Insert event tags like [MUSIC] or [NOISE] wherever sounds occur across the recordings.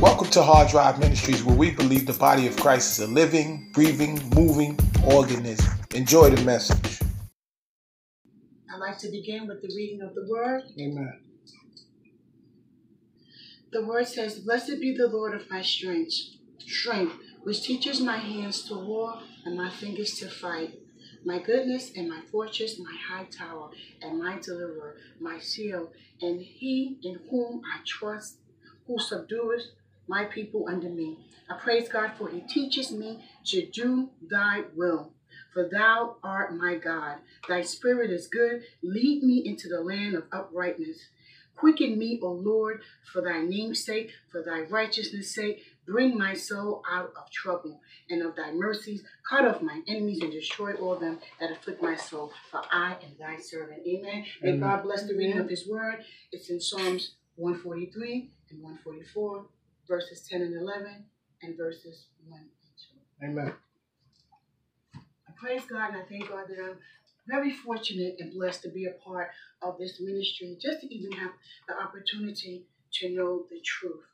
Welcome to Hard Drive Ministries, where we believe the body of Christ is a living, breathing, moving organism. Enjoy the message. I'd like to begin with the reading of the word. Amen. The word says, Blessed be the Lord of my strength, strength, which teaches my hands to war and my fingers to fight. My goodness and my fortress, my high tower, and my deliverer, my shield, and he in whom I trust, who subdueth my people under me. I praise God for he teaches me to do thy will. For thou art my God. Thy spirit is good. Lead me into the land of uprightness. Quicken me, O Lord, for thy name's sake, for thy righteousness' sake. Bring my soul out of trouble, and of thy mercies cut off my enemies and destroy all them that afflict my soul. For I am thy servant. Amen. May God bless the reading of his word. It's in Psalms 143 and 144, verses 10 and 11, and verses 1 and 2. Amen. I praise God and I thank God that I'm very fortunate and blessed to be a part of this ministry, just to even have the opportunity to know the truth.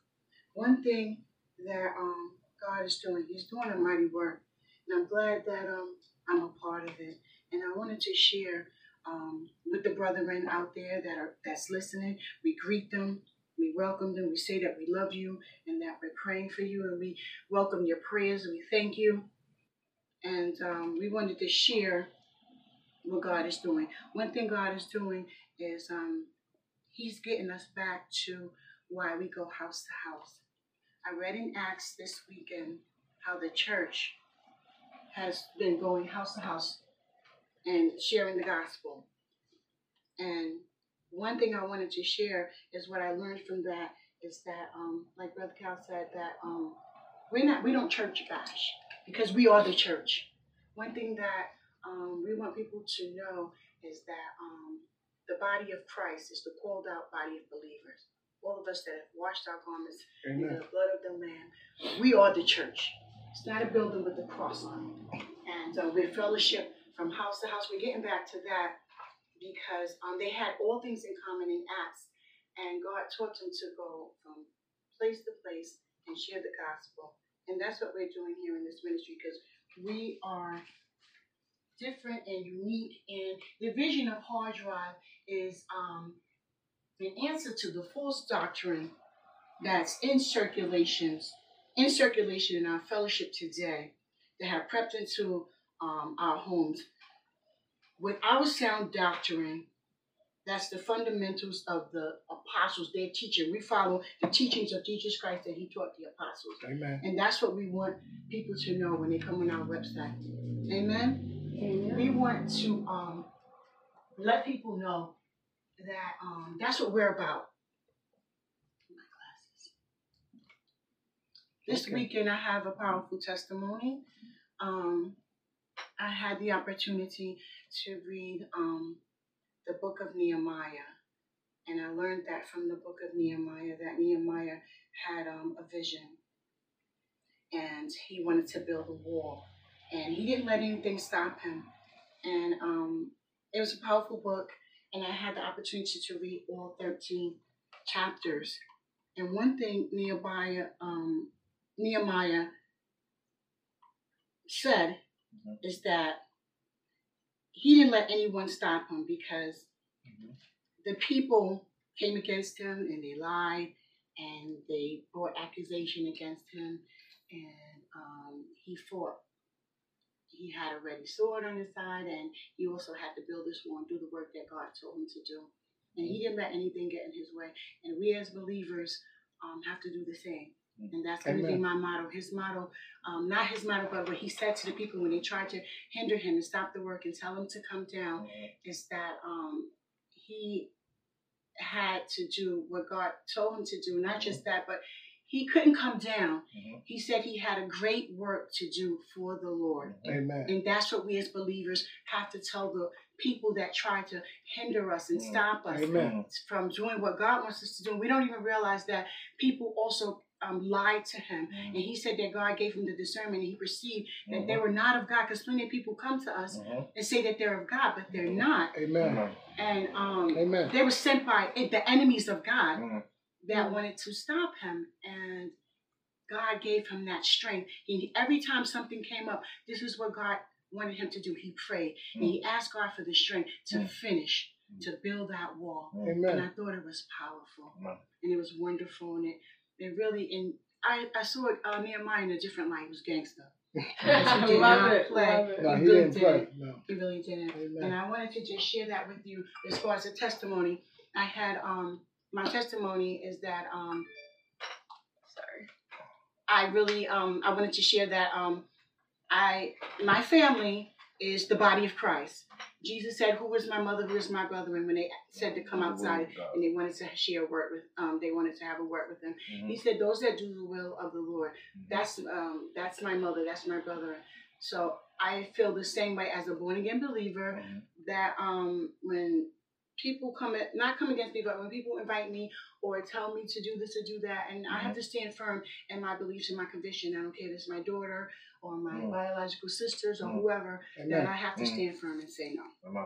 One thing that um, God is doing, He's doing a mighty work, and I'm glad that um, I'm a part of it. And I wanted to share um, with the brethren out there that are that's listening. We greet them. We welcome them. We say that we love you and that we're praying for you, and we welcome your prayers and we thank you and um, we wanted to share what God is doing. One thing God is doing is um, He's getting us back to why we go house to house. I read in Acts this weekend how the church has been going house to house and sharing the gospel. And one thing I wanted to share is what I learned from that is that, um, like Brother Cal said, that um, we're not we don't church bash because we are the church. One thing that um, we want people to know is that um, the body of Christ is the called out body of believers. All of us that have washed our garments in the blood of the Lamb, we are the church. It's not a building with a cross on it. And uh, we're fellowship from house to house. We're getting back to that because um, they had all things in common in Acts, and God taught them to go from place to place and share the gospel. And that's what we're doing here in this ministry because we are different and unique. And the vision of Hard Drive is um, an answer to the false doctrine that's in circulations, in circulation in our fellowship today that have crept into um, our homes. With our sound doctrine, that's the fundamentals of the apostles, their teaching. We follow the teachings of Jesus Christ that he taught the apostles. Amen. And that's what we want people to know when they come on our website. Amen. We want to um, let people know that um, that's what we're about. My glasses. This Okay. weekend, I have a powerful testimony. Um, I had the opportunity to read um, the book of Nehemiah. And I learned that from the book of Nehemiah that Nehemiah had um, a vision and he wanted to build a wall. And he didn't let anything stop him. And um, it was a powerful book, and I had the opportunity to read all 13 chapters. And one thing Nehemiah, um, Nehemiah said Mhm. is that he didn't let anyone stop him because Mhm. the people came against him and they lied and they brought accusation against him and um, he fought. He had a ready sword on his side and he also had to build this and do the work that God told him to do. And he didn't let anything get in his way. And we as believers um, have to do the same. And that's going to be my motto. His motto, um, not his motto, but what he said to the people when they tried to hinder him and stop the work and tell him to come down is that um, he had to do what God told him to do. Not just that, but he couldn't come down. Mhm. He said he had a great work to do for the Lord. Amen. And that's what we as believers have to tell the people that try to hinder us and Mm. stop us Amen. from doing what God wants us to do. We don't even realize that people also um, lied to him. And he said that God gave him the discernment and he perceived that they were not of God. Because plenty of people come to us Mhm. and say that they're of God, but they're not. Amen. And um, Amen. they were sent by the enemies of God Mhm. that wanted to stop him. And God gave him that strength. He, every time something came up, this is what God wanted him to do. He prayed mm. and he asked God for the strength to mm. finish, mm. to build that wall. Amen. And I thought it was powerful. Amen. And it was wonderful. And it, it really, and I, I saw it, uh, Nehemiah in a different light. Was gangster. [LAUGHS] I love it. Play. Love it. No, he, he really didn't did. play. No. He really didn't. Amen. And I wanted to just share that with you as far as a testimony. I had um my testimony is that um sorry. I really um I wanted to share that um I my family is the body of Christ. Jesus said, "Who is my mother? Who is my brother?" And when they said to come outside and they wanted to share a word with, um, they wanted to have a word with them. Mm-hmm. He said, "Those that do the will of the Lord, mm-hmm. that's um, that's my mother, that's my brother." So I feel the same way as a born again believer mm-hmm. that um, when people come at, not come against me, but when people invite me or tell me to do this or do that, and I have mm-hmm. to stand firm in my beliefs and my conviction. I don't care if it's my daughter or my mm. biological sisters or mm. whoever, Amen. then I have to mm. stand firm and say no. Amen.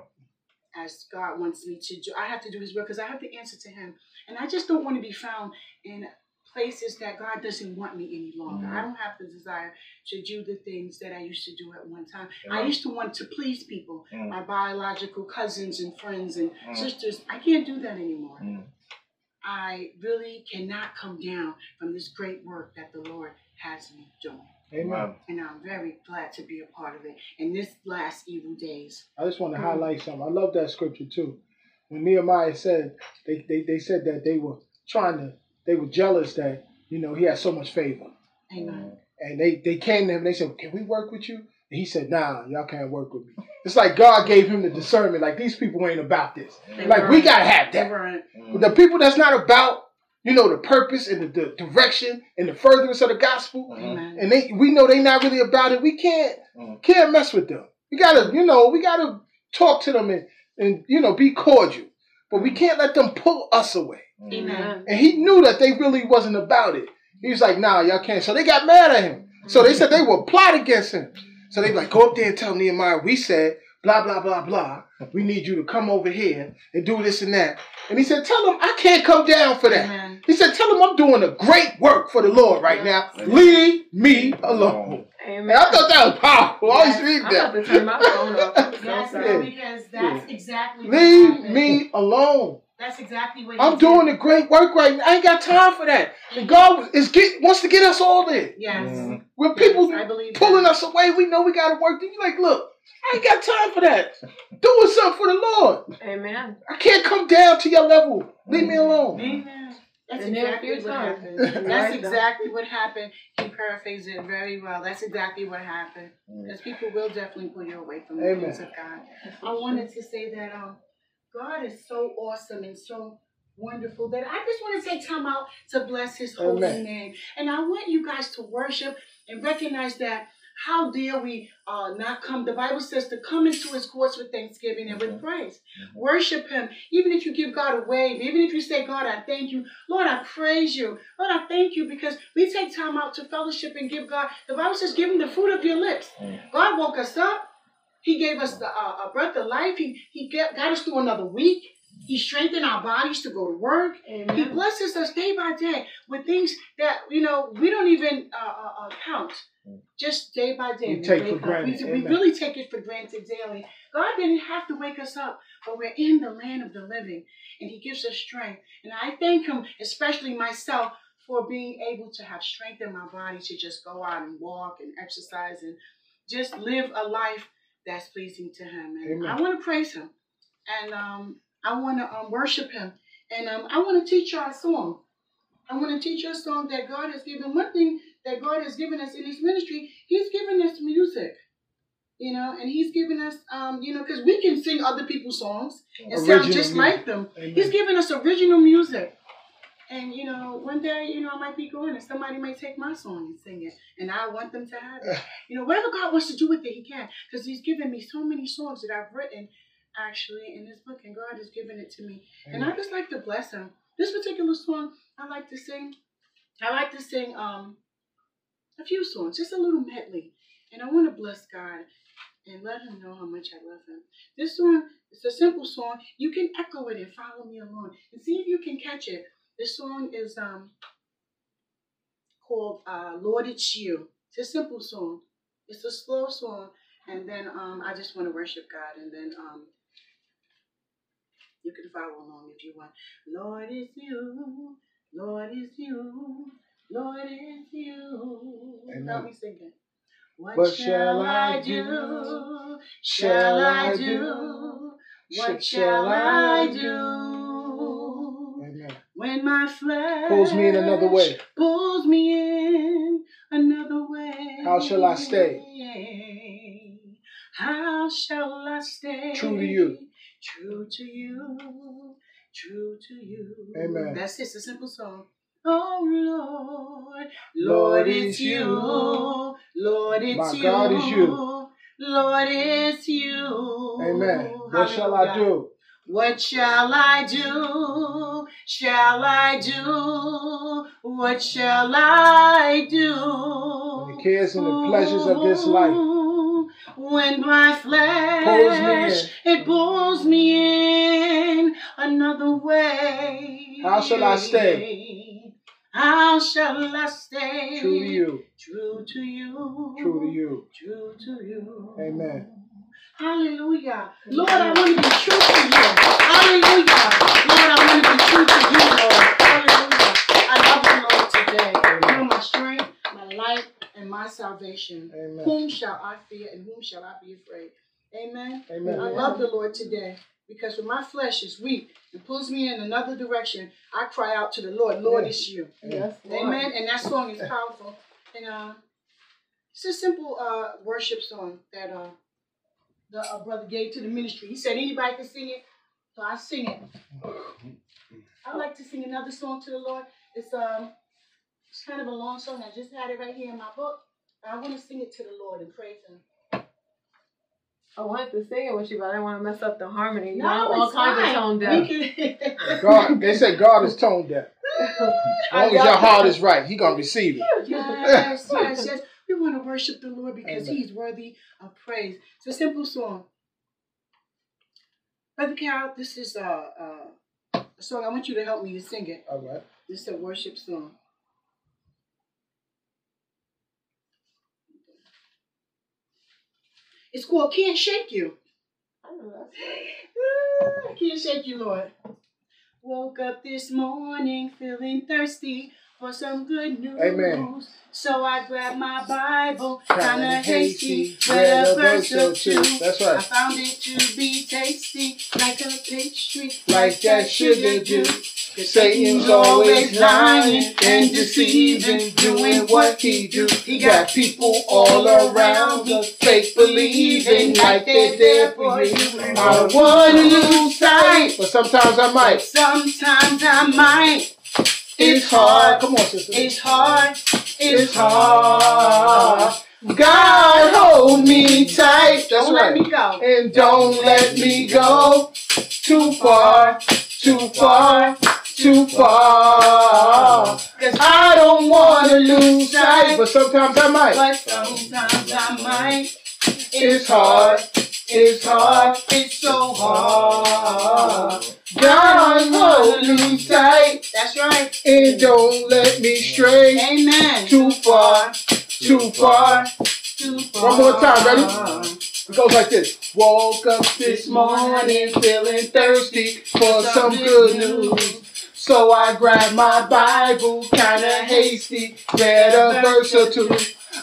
As God wants me to do, I have to do His will because I have to answer to Him, and I just don't want to be found in places that God doesn't want me any longer. I don't have the desire to do the things that I used to do at one time. I used to want to please people, mm. my biological cousins and friends and mm. sisters. I can't do that anymore. Mm. I really cannot come down from this great work that the Lord has me doing. Amen. And I'm very glad to be a part of it in this last evil days. I just want to mm-hmm. highlight something. I love that scripture too. When Nehemiah said they, they, they said that they were trying to they were jealous that, you know, he had so much favor. Amen. And they, they came to him and they said, Can we work with you? And he said, Nah, y'all can't work with me. It's like God gave him the discernment, like these people ain't about this. They like weren't. we gotta have that. Mm-hmm. The people that's not about you know, the purpose and the, the direction and the furtherance of the gospel. Mm-hmm. And they we know they not really about it. We can't mm-hmm. can't mess with them. We gotta, you know, we gotta talk to them and, and you know, be cordial. But we mm-hmm. can't let them pull us away. Amen. And he knew that they really wasn't about it. He was like, nah, y'all can't. So they got mad at him. So they said they would plot against him. So they like, go up there and tell Nehemiah, we said blah, blah, blah, blah. We need you to come over here and do this and that. And he said, Tell them I can't come down for that. Amen. He said, Tell them I'm doing a great work for the Lord right now. Amen. Leave me alone. Amen. And I thought that was powerful. Yes. I always read that. I'm to turn my phone off. [LAUGHS] yes, because that's yeah. exactly Leave me alone. That's exactly what I'm doing a great work right now. I ain't got time for that. And God is get wants to get us all there. Yes. Mm-hmm. When people yes, pulling that. us away, we know we got to work. Then you like, look, I ain't got time for that. Doing something for the Lord. Amen. I can't come down to your level. Leave me alone. Amen. That's exactly what happened. [LAUGHS] That's exactly what happened. He paraphrased it very well. That's exactly what happened. Because people will definitely pull you away from the Amen. things of God. I wanted to say that um, God is so awesome and so wonderful that I just want to take time out to bless His holy Amen. name. And I want you guys to worship and recognize that how dare we uh, not come? The Bible says to come into his courts with thanksgiving and with praise. Mm-hmm. Worship him. Even if you give God a wave, even if you say, God, I thank you. Lord, I praise you. Lord, I thank you because we take time out to fellowship and give God. The Bible says, give him the fruit of your lips. Mm-hmm. God woke us up. He gave us the, uh, a breath of life. He, he get, got us through another week. He strengthened our bodies to go to work. Amen. He blesses us day by day with things that, you know, we don't even uh, uh, uh count just day by day. We take for granted. We, we, really take it for granted daily. God didn't have to wake us up, but we're in the land of the living, and He gives us strength. And I thank Him, especially myself, for being able to have strength in my body to just go out and walk and exercise and just live a life that's pleasing to Him. And Amen. I want to praise Him, and um, I want to um, worship Him, and um, I want to teach you a song. I want to teach you a song that God has given. One thing that God has given us in His ministry, He's given us music. You know, and He's given us, um, you know, because we can sing other people's songs and original sound just music. like them. Amen. He's given us original music. And you know, one day, you know, I might be going and somebody might take my song and sing it, and I want them to have it. [SIGHS] You know, whatever God wants to do with it, He can, because He's given me so many songs that I've written actually in this book, and God has given it to me. Amen. And I just like to bless Him. This particular song I like to sing. I like to sing um a few songs, just a little medley. And I want to bless God and let him know how much I love him. This song, it's a simple song. You can echo it and follow me along and see if you can catch it. This song is um called uh, Lord It's You. It's a simple song. It's a slow song. And then um, I just want to worship God. And then um, you can follow along if you want. Lord is you. Lord is you. Lord is you. Amen. Me sing it. What, What shall I do? Shall I do? What shall I do? Amen. When my flesh Pulls me in another way. Pulls me in another way. How shall I stay? How shall I stay? True to you. True to you. True to you. Amen. That's just a simple song. Oh Lord, Lord, it's you. Lord, it's My you. God is you. Lord, it's you. Amen. What shall I do? What shall I do? Shall I do? What shall I do? When the cares and the pleasures of this life When my flesh it pulls me in another way. How shall I stay? How shall I stay? True to you. True to you. True to you. True to you. Amen. Hallelujah. Lord, I want to be true to you. Hallelujah. Lord, I want to be true to you, Lord. Hallelujah. I love you, Lord, today. You are my strength, my life, and my salvation. Amen. Whom shall I fear and whom shall I be afraid? Amen. Amen. I love the Lord today because when my flesh is weak and pulls me in another direction, I cry out to the Lord, Lord, Yeah. it's you. Yes, Lord. Amen. And that song is powerful. And uh, it's a simple uh, worship song that uh, the uh, brother gave to the ministry. He said anybody can sing it, so I sing it. I like to sing another song to the Lord. It's um, it's kind of a long song. I just had it right here in my book. I want to sing it to the Lord and praise Him. I wanted to sing it with you, but I didn't want to mess up the harmony. You No, I'm all it's kinds fine. of tone deaf. can- God, they say God is tone deaf. [LAUGHS] As long as your heart is right, He gonna receive it. yes, yes, yes. We want to worship the Lord because Amen. He's worthy of praise. It's a simple song. Brother Cal, this is uh, uh, a song. I want you to help me to sing it. All right. This is a worship song. It's called Can't Shake You. I know that's [LAUGHS] Can't shake you, Lord. Woke up this morning feeling thirsty for some good news. Amen. So I grabbed my Bible, Kinda kinda hasty, read a verse or two. That's right. I found it to be tasty, like a pastry, Like that sugar do. Satan's always lying and deceiving, doing what he do. He got people all around us, fake believing like they're there for you. I wanna lose sight, but sometimes I might. Sometimes I might. It's hard. Come on, sister. It's hard. It's hard. God hold me tight. Don't let right. me go. And don't let me go too far, too far, too far. Cause I don't wanna lose sight, but sometimes I might. But sometimes I might. It's hard. It's hard. It's so hard. God hold me tight That's right. and don't let me stray Amen. too far, too far. Too far. One more time, ready? It goes like this. Woke up this morning feeling thirsty for some good news. So I grabbed my Bible, kinda hasty, read a verse or two.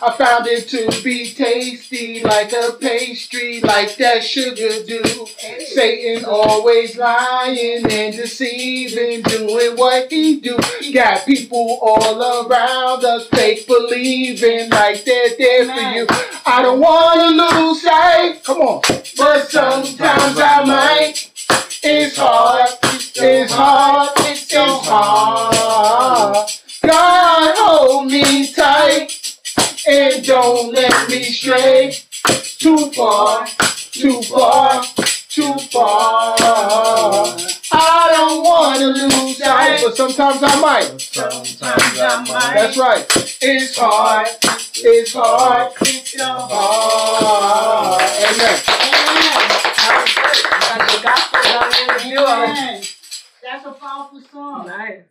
I found it to be tasty, like a pastry, like that sugar do. Satan always lying and deceiving, doing what he do. Got people all around us, fake believing, like they're there for you. I don't wanna lose sight, come on, but sometimes I might. It's hard, it's hard, it's so hard. God hold me tight and don't let me stray too far, too far, too far. I don't wanna lose sight, but sometimes I might. Sometimes I might. That's right. It's hard, it's hard, It's so hard. Amen. Got the gospel down in the view. Amen. That's a powerful song. Nice.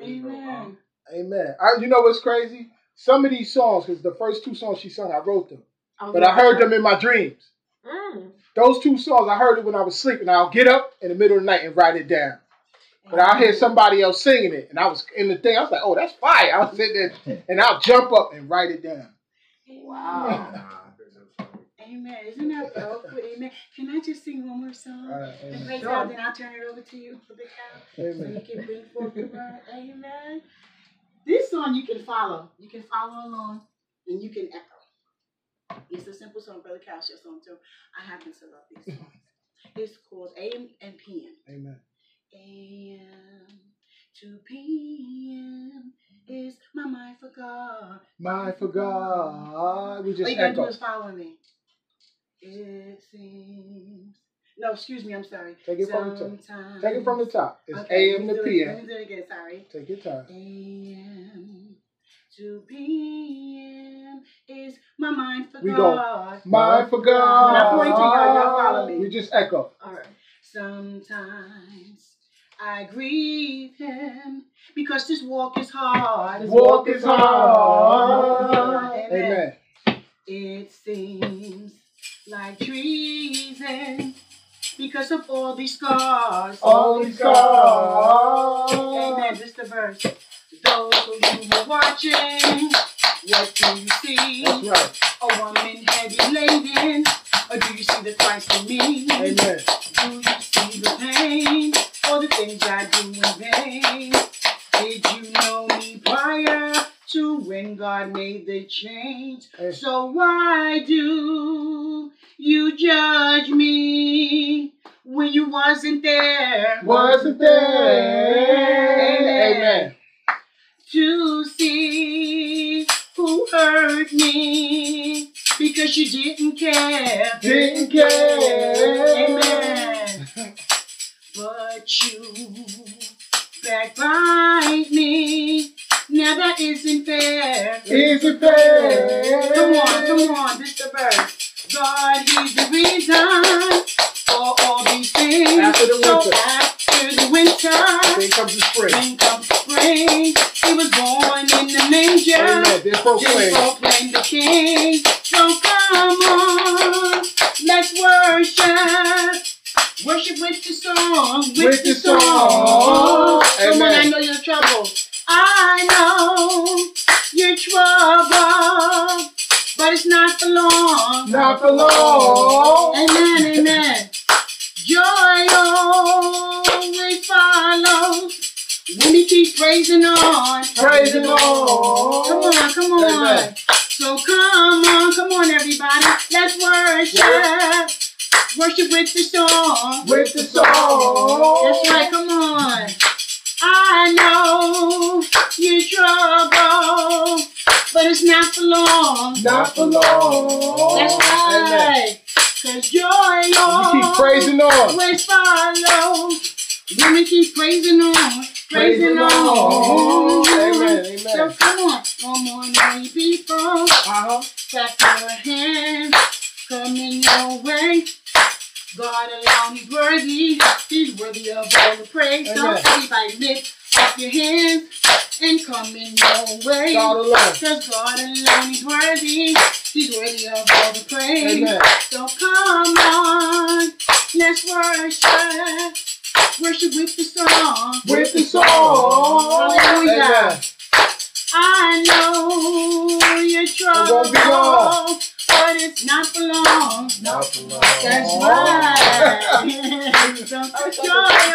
Amen. Amen. I, you know what's crazy? Some of these songs, because the first two songs she sung, I wrote them, was but I heard them in my dreams. Mm. Those two songs, I heard it when I was sleeping. I'll get up in the middle of the night and write it down. But I'll hear somebody else singing it, and I was in the thing. I was like, "Oh, that's fire!" I was sitting there, [LAUGHS] and I'll jump up and write it down. Wow. Amen. Isn't that powerful? Amen. Can I just sing one more song? All right, And amen. praise God, then I'll turn it over to you for the count. So Amen. you can bring forth the word. Amen. This song you can follow. You can follow along and you can echo. It's a simple song, Brother Cash, your song too. I happen to love these songs. [LAUGHS] It's called AM and PM. Amen. AM to PM is my mind for God. My for God, we All just you gotta do is follow me. It seems. No, excuse me. I'm sorry. Take it from the top. Take it from the top. It's Okay, AM to it- Let PM. me do it again. Sorry. Take your time. AM to PM is my mind for We go. God. My for When I point to y'all, y'all God. follow me. We just echo. All right. Sometimes I grieve Him because this walk is hard. This Walk is hard. Amen. Amen. It seems like treason because of all these scars. All these scars. Amen. Just the verse. Those of you who are watching, what do you see? That's right. A woman heavy laden, or do you see the Christ in me? Amen. Do you see the pain or the things I do in vain? When God made the change? Hey. So why do you judge me when you wasn't there? Wasn't there? Amen. Amen. To see who hurt me because you didn't care. Didn't care. Amen. [LAUGHS] But you backbite me. Now that isn't fair. Is it fair? Come on, come on, this the verse. God, He's the reason for all these things. After the So winter. after the winter, Then comes the spring. then comes spring. He was born in the manger. Oh, Amen. Then Then proclaim. proclaim the King. So come on, let's worship. Worship with the song, with, With the the song. song. Come on, I know you're trouble. I know you're trouble, but it's not for long. Not for long. Amen, amen. Joy always follows when we keep praising on. Praising on. Come on, come on. Amen. So come on, come on, everybody. Let's worship. Worship with the song. With the song. That's right, come on. I know you're trouble, but it's not for long. Not for long. That's Amen. right. Cause joy We keep praising on. always follows. When we keep praising on, praising Praising on. on. Amen, amen. So come on, come on, all you people. Uh-huh. Clap your hands, come in your way. God alone is worthy. He's worthy of all the praise. Amen. everybody lift up your hands and come in your way. God alone. Because God alone is worthy. He's worthy of all the praise. Amen. So come on, let's worship. Worship with the song. With the song. Hallelujah. Amen. I know you're won't be long. trouble, but it's not for long. Not for long. That's [LAUGHS] right. Don't joy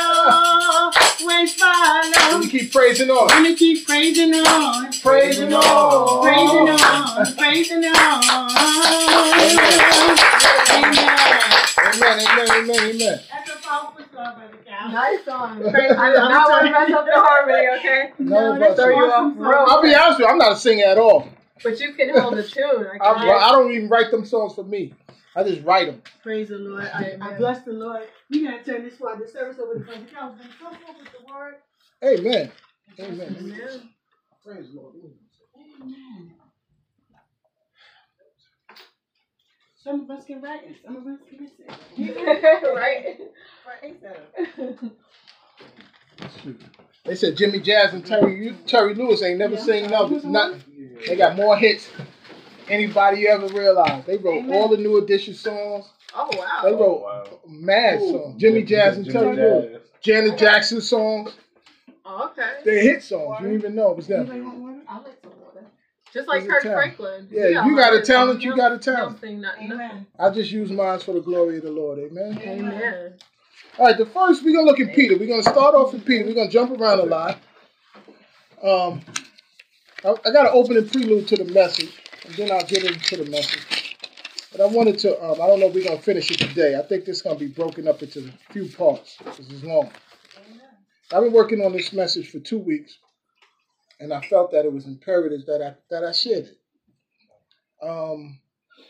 always follow. We keep praising on. Gonna keep praising on, Praising on. praising on, praising on. Amen. Amen, amen, amen, amen. That's a powerful song, Brother Cal. Nice song. Praise [LAUGHS] I did God. not want to mess up the harmony, okay? No, that's but- Throw you awesome off I'll be honest with you, I'm not a singer at all. But you can hold a tune. I [LAUGHS] I, well, I don't even write them songs for me. I just write them. Praise the Lord. I, I bless the Lord. We're going to turn this for the service over to Brother Cal. He's going to come forth with the word. Amen. Amen. Amen. Praise the Lord. Amen. Some of us can write and some of us can sing. [LAUGHS] right? Right, so. They said Jimmy Jam and Terry Terry Lewis ain't never Yeah. sing nothing. nothing. They got more hits than anybody you ever realized. They wrote Amen. all the new edition songs. Oh wow! They wow. wrote wow. mad songs. Jimmy Jam and Terry Lewis. Janet Jackson songs. Oh, okay. They hit songs. You didn't even know it was them. Anybody want water? I like some water. Just like He's Kirk talent. Franklin. Yeah, He you got a talent, you don't- got a talent. Don't sing nothing. Amen. I just use mine for the glory of the Lord. Amen. Amen. All right, the first we're gonna look at Peter. We're gonna start off with Peter. We're gonna jump around a lot. Um, I, I got to open a prelude to the message, and then I'll get into the message. But I wanted to. Um, I don't know if we're gonna finish it today. I think this is gonna be broken up into a few parts. This is long. I've been working on this message for two weeks, and I felt that it was imperative that I that I shared it. Um,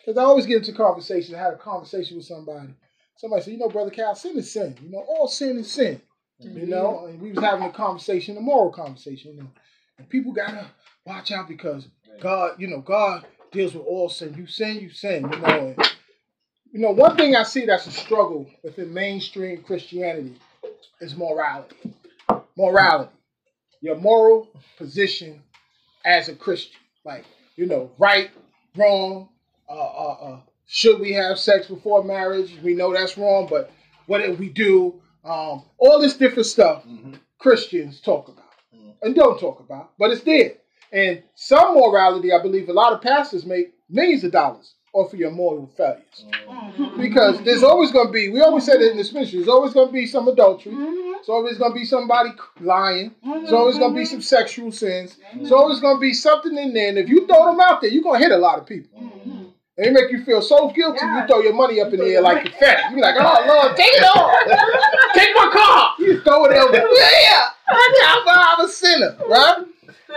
because I always get into conversation. I had a conversation with somebody. Somebody said, "You know, brother Cal, sin is sin. You know, all sin is sin. You know." And we was having a conversation, a moral conversation. You know, and people gotta watch out because God, you know, God deals with all sin. You sin, you sin. You know, and, you know, one thing I see that's a struggle within mainstream Christianity is morality. Morality, your moral position as a Christian, like you know, right, wrong, uh, uh, uh, should we have sex before marriage? We know that's wrong, but what if we do? Um, all this different stuff Christians talk about and don't talk about, but it's there. And some morality, I believe, a lot of pastors make millions of dollars off of your moral failures. Mm-hmm. Because there's always going to be, we always said it in this ministry, there's always going to be some adultery. Mhm. There's always going to be somebody lying. There's always going to be some sexual sins. There's always going to be something in there. And if you throw them out there, you're going to hit a lot of people. And they make you feel so guilty, Yeah. you throw your money up in the air like money- confetti. You be like, oh, Lord, take it all. [LAUGHS] take my car. You throw it over. [LAUGHS] Yeah, I'm a sinner, right?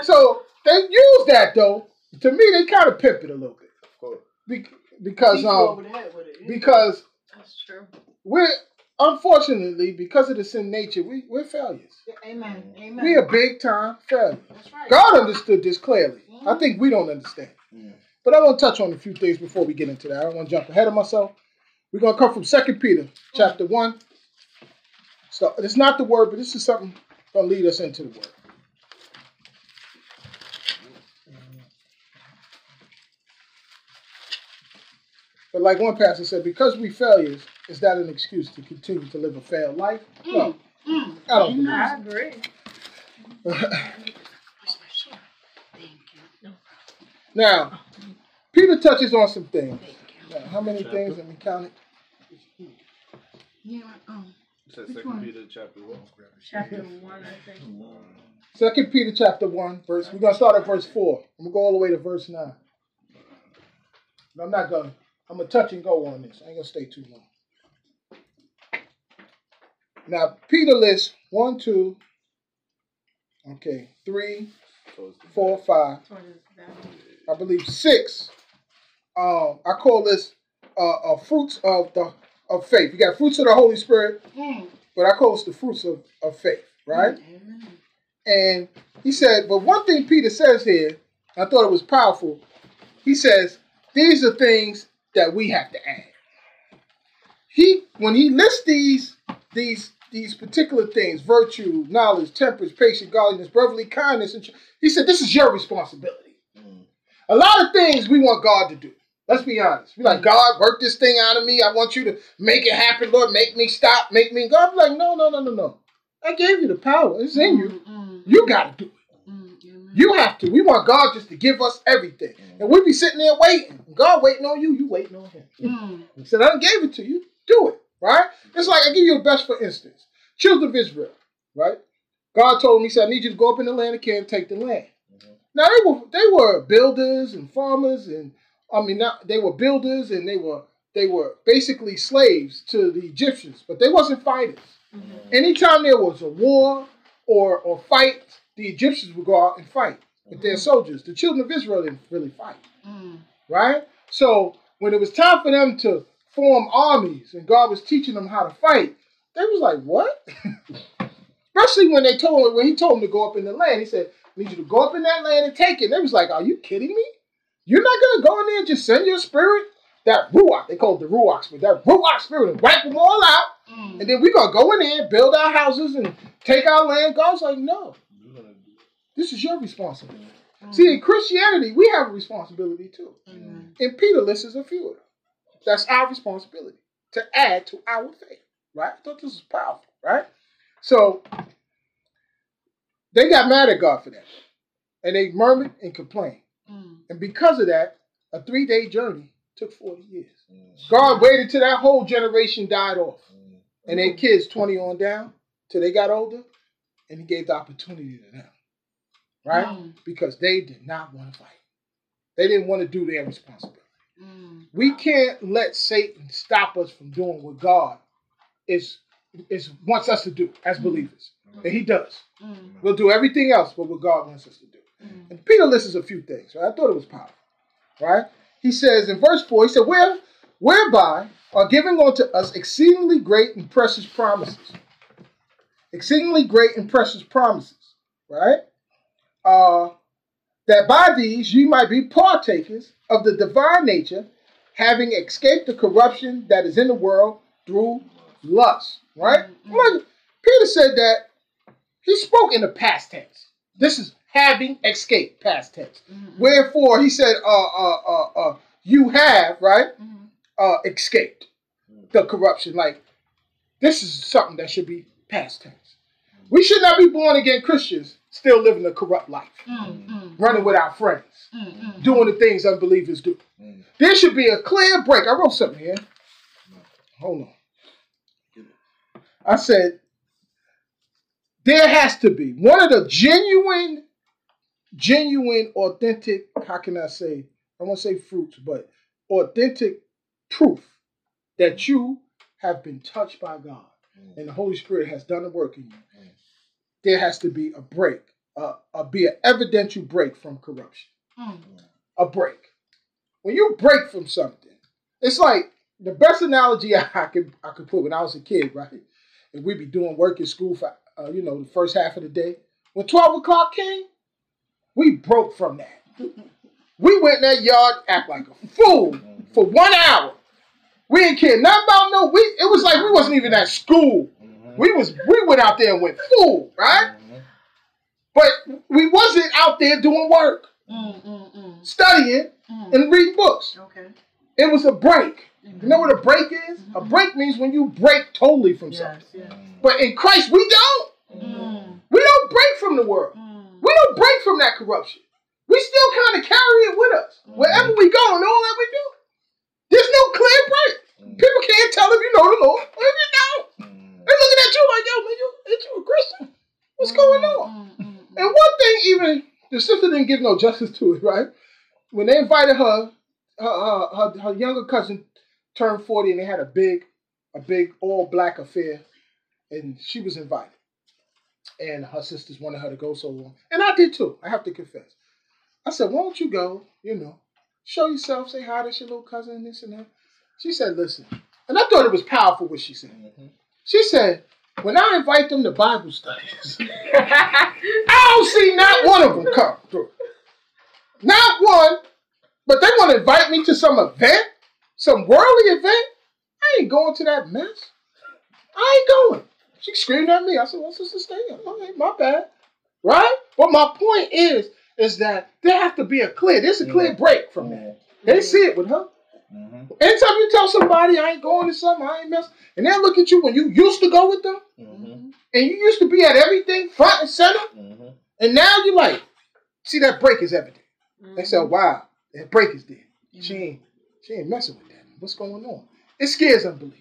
So they use that, though. To me, they kind of pimp it a little bit. Of course. Be- because um, over the head with it. because That's true. we're unfortunately because of the sin nature, we we're failures. Amen. Amen. We are big time failures. That's right. God understood this clearly. I think we don't understand. Mm. But I want to touch on a few things before we get into that. I don't want to jump ahead of myself. We're going to come from Second Peter chapter 1. So it's not the word, but this is something going to lead us into the word. But like one pastor said, because we failures, is that an excuse to continue to live a failed life? No, Mm. I don't believe I agree. so. Where's my shirt? Thank you. now, Peter touches on some things. Now, how many things? Let me count it. Yeah. Um. It says Which Second one? Peter chapter one. Chapter one, I think. Second Peter chapter one, verse. We're gonna start at verse four. I'm gonna go all the way to verse nine. But I'm not gonna. I'm gonna touch and go on this. I ain't gonna stay too long. Now Peter lists one, two, okay, three, four, five. I believe six. Um, I call this uh, uh fruits of the of faith. You got fruits of the Holy Spirit, but I call this the fruits of, of faith, right? And he said, but one thing Peter says here, I thought it was powerful. He says, these are things that we have to add. He when he lists these these these particular things, virtue, knowledge, temperance, patience, godliness, brotherly kindness, and he said, this is your responsibility. Mm. A lot of things we want God to do. Let's be honest. We're like, God, work this thing out of me. I want you to make it happen, Lord. Make me stop. Make me. God like, no, no, no, no, no. I gave you the power. It's in you. Mm. You got to do it. Mm. Amen. You have to. We want God just to give us everything. And we be sitting there waiting. God waiting on you, you waiting on him. Mm. He said, I done gave it to you. Do it. Right? It's like I give you a best for instance. Children of Israel, right? God told me, he said, I need you to go up in the land of Canaan, take the land. Mhm. Now they were they were builders and farmers and I mean not they were builders and they were they were basically slaves to the Egyptians, but they wasn't fighters. Anytime there was a war or or fight, the Egyptians would go out and fight with their soldiers. The children of Israel didn't really fight, Mm. right? So when it was time for them to form armies and God was teaching them how to fight, they was like, "What?" [LAUGHS] Especially when they told him when he told them to go up in the land, he said, "I need you to go up in that land and take it." And they was like, "Are you kidding me? You're not gonna go in there and just send your spirit, that ruach, they called it the ruach spirit, that ruach spirit, and wipe them all out, Mm. And then we're gonna go in there, build our houses, and take our land. God's like, no, this is your responsibility. Mm. See, in Christianity, we have a responsibility too. Amen. And Peter lists a few of them. That's our responsibility to add to our faith, right? I thought this was powerful, right? So they got mad at God for that. And they murmured and complained. Mm. And because of that, a three day journey took 40 years. God waited till that whole generation died off. And their kids 20 on down till they got older. And he gave the opportunity to them, right? Mm. Because they did not want to fight. They didn't want to do their responsibility. Mm. We can't let Satan stop us from doing what God is is wants us to do as believers. And he does. Mm. We'll do everything else but what God wants us to do. Mm. And Peter lists a few things. Right? I thought it was powerful. Right? He says in verse 4, he said, Where whereby are given unto us exceedingly great and precious promises. Exceedingly great and precious promises. Right? Uh that by these ye might be partakers of the divine nature, having escaped the corruption that is in the world through lust. Right? Mhm. Look, Peter said that he spoke in the past tense. This is having escaped past tense. Mm. Wherefore he said, uh, uh, uh, uh, you have, right, Mm. uh, escaped the corruption. Like, this is something that should be past tense. We should not be born again Christians still living a corrupt life, Mm. Mm. running with our friends, Mm. Mm. doing the things unbelievers do. There should be a clear break. I wrote something here. Hold on. I said, there has to be one of the genuine, genuine, authentic, how can I say, I won't say fruits, but authentic proof that you have been touched by God and the Holy Spirit has done the work in you. There has to be a break, uh, a, be an evidential break from corruption Mm. a break. When you break from something, it's like the best analogy [LAUGHS] I could I could put when I was a kid, right? And we'd be doing work in school for uh, you know the first half of the day. When twelve o'clock came, we broke from that. [LAUGHS] We went in that yard, act like a fool for one hour. We didn't care nothing about no. We it was like we wasn't even at school. We was we went out there and went full, right? But we wasn't out there doing work, Mm. Mm. Mm. studying Mm. and reading books. Okay. It was a break. You know what a break is? A break means when you break totally from something. Yes. Yes. But in Christ, we don't. Mm. We don't break from the world. Mm. We don't break from that corruption. We still kind of carry it with us wherever we go and all that we do. There's no clear break. People can't tell if you know the Lord or if you don't. They're looking at you like, yo, man, you, ain't you a Christian? What's going on? Mm. Mm. And one thing, even the sister didn't give no justice to it, right? When they invited her, her, her, her, her younger cousin turned 40 and they had a big, a big all black affair, and she was invited. And her sisters wanted her to go so long. And I did too, I have to confess. I said, why don't you go, you know, show yourself, say hi to your little cousin, this and that. She said, listen. And I thought it was powerful what she said. She said, when I invite them to Bible studies, [LAUGHS] I don't see not one of them come through. Not one. But they want to invite me to some event, some worldly event. I ain't going to that mess. I ain't going. She screamed at me. I said, "What's this stay? Okay, my bad." Right? But my point is, is that there have to be a clear. There's a clear mm-hmm. break from that. They mm-hmm. see it with her. Anytime you tell somebody I ain't going to something, I ain't mess, and they look at you when you used to go with them, and you used to be at everything front and center, and now you like, see that break is evident. They say, "Wow, that break is there. She ain't, she ain't messing with that. What's going on?" It scares unbelievers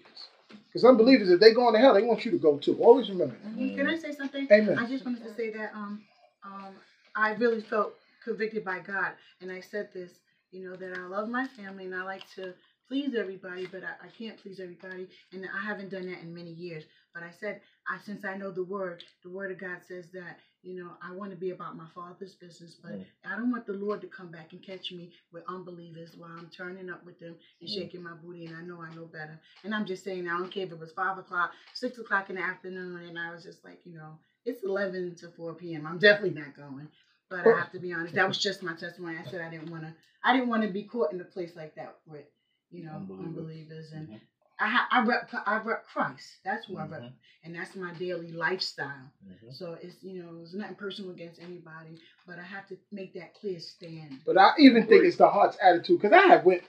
because unbelievers, if they going to hell, they want you to go too. Always remember that. Mhm. Can I say something? Amen. I just wanted to say that um, um, I really felt convicted by God, and I said this, you know, that I love my family and I like to please everybody, but I, I can't please everybody, and I haven't done that in many years. But I said, I since I know the word, the word of God says that, you know, I want to be about my Father's business, but Mm. I don't want the Lord to come back and catch me with unbelievers while I'm turning up with them and Mm. shaking my booty, and I know I know better. And I'm just saying, I don't care if it was five o'clock, six o'clock in the afternoon, and I was just like, you know, it's 11 to 4 p.m. I'm definitely not going. But I have to be honest. That was just my testimony. I said I didn't want to. I didn't want to be caught in a place like that with, you know, Unbelievers. unbelievers. And I ha- I rep I rep Christ. That's who I rep, Mhm. and that's my daily lifestyle. Mhm. So it's you know it's nothing personal against anybody, but I have to make that clear stand. But I even think it's the heart's attitude because I have went,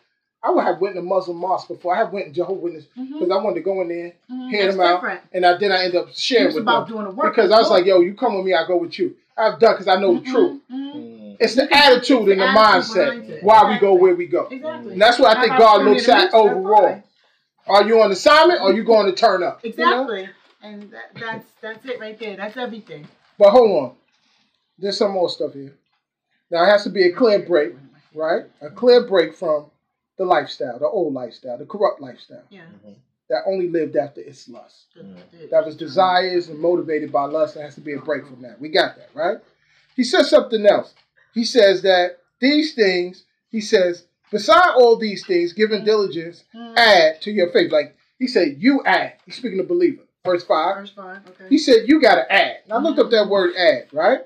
I would have went to a Muslim mosque before. I have went to Jehovah's Witness because I wanted to go in there Mhm, hear that's them out, different. and I then I end up sharing was with about them doing the work because I was like, yo, you come with me, I go with you. I've done because I know the Mhm, truth. mhm. Mm. It's the You can- attitude and the attitude mindset it. why we go where we go. Exactly. And that's what I think How God looks at the wrist? That's overall. Are you on assignment or are you going to turn up? You know? Exactly. And that, that's that's it right there. That's everything. But hold on. There's some more stuff here. Now it has to be a clear break, right? A clear break from the lifestyle, the old lifestyle, the corrupt lifestyle Yeah. that only lived after its lust. Mm. That was desires and motivated by lust. There has to be a break from that. We got that, right? He says something else. He says that these things, he says, beside all these things, giving diligence, Mm. add to your faith. Like he said, you add. He's speaking of believer. Verse 5. Verse five. Okay. He said, You got to add. And I looked up that word add, right?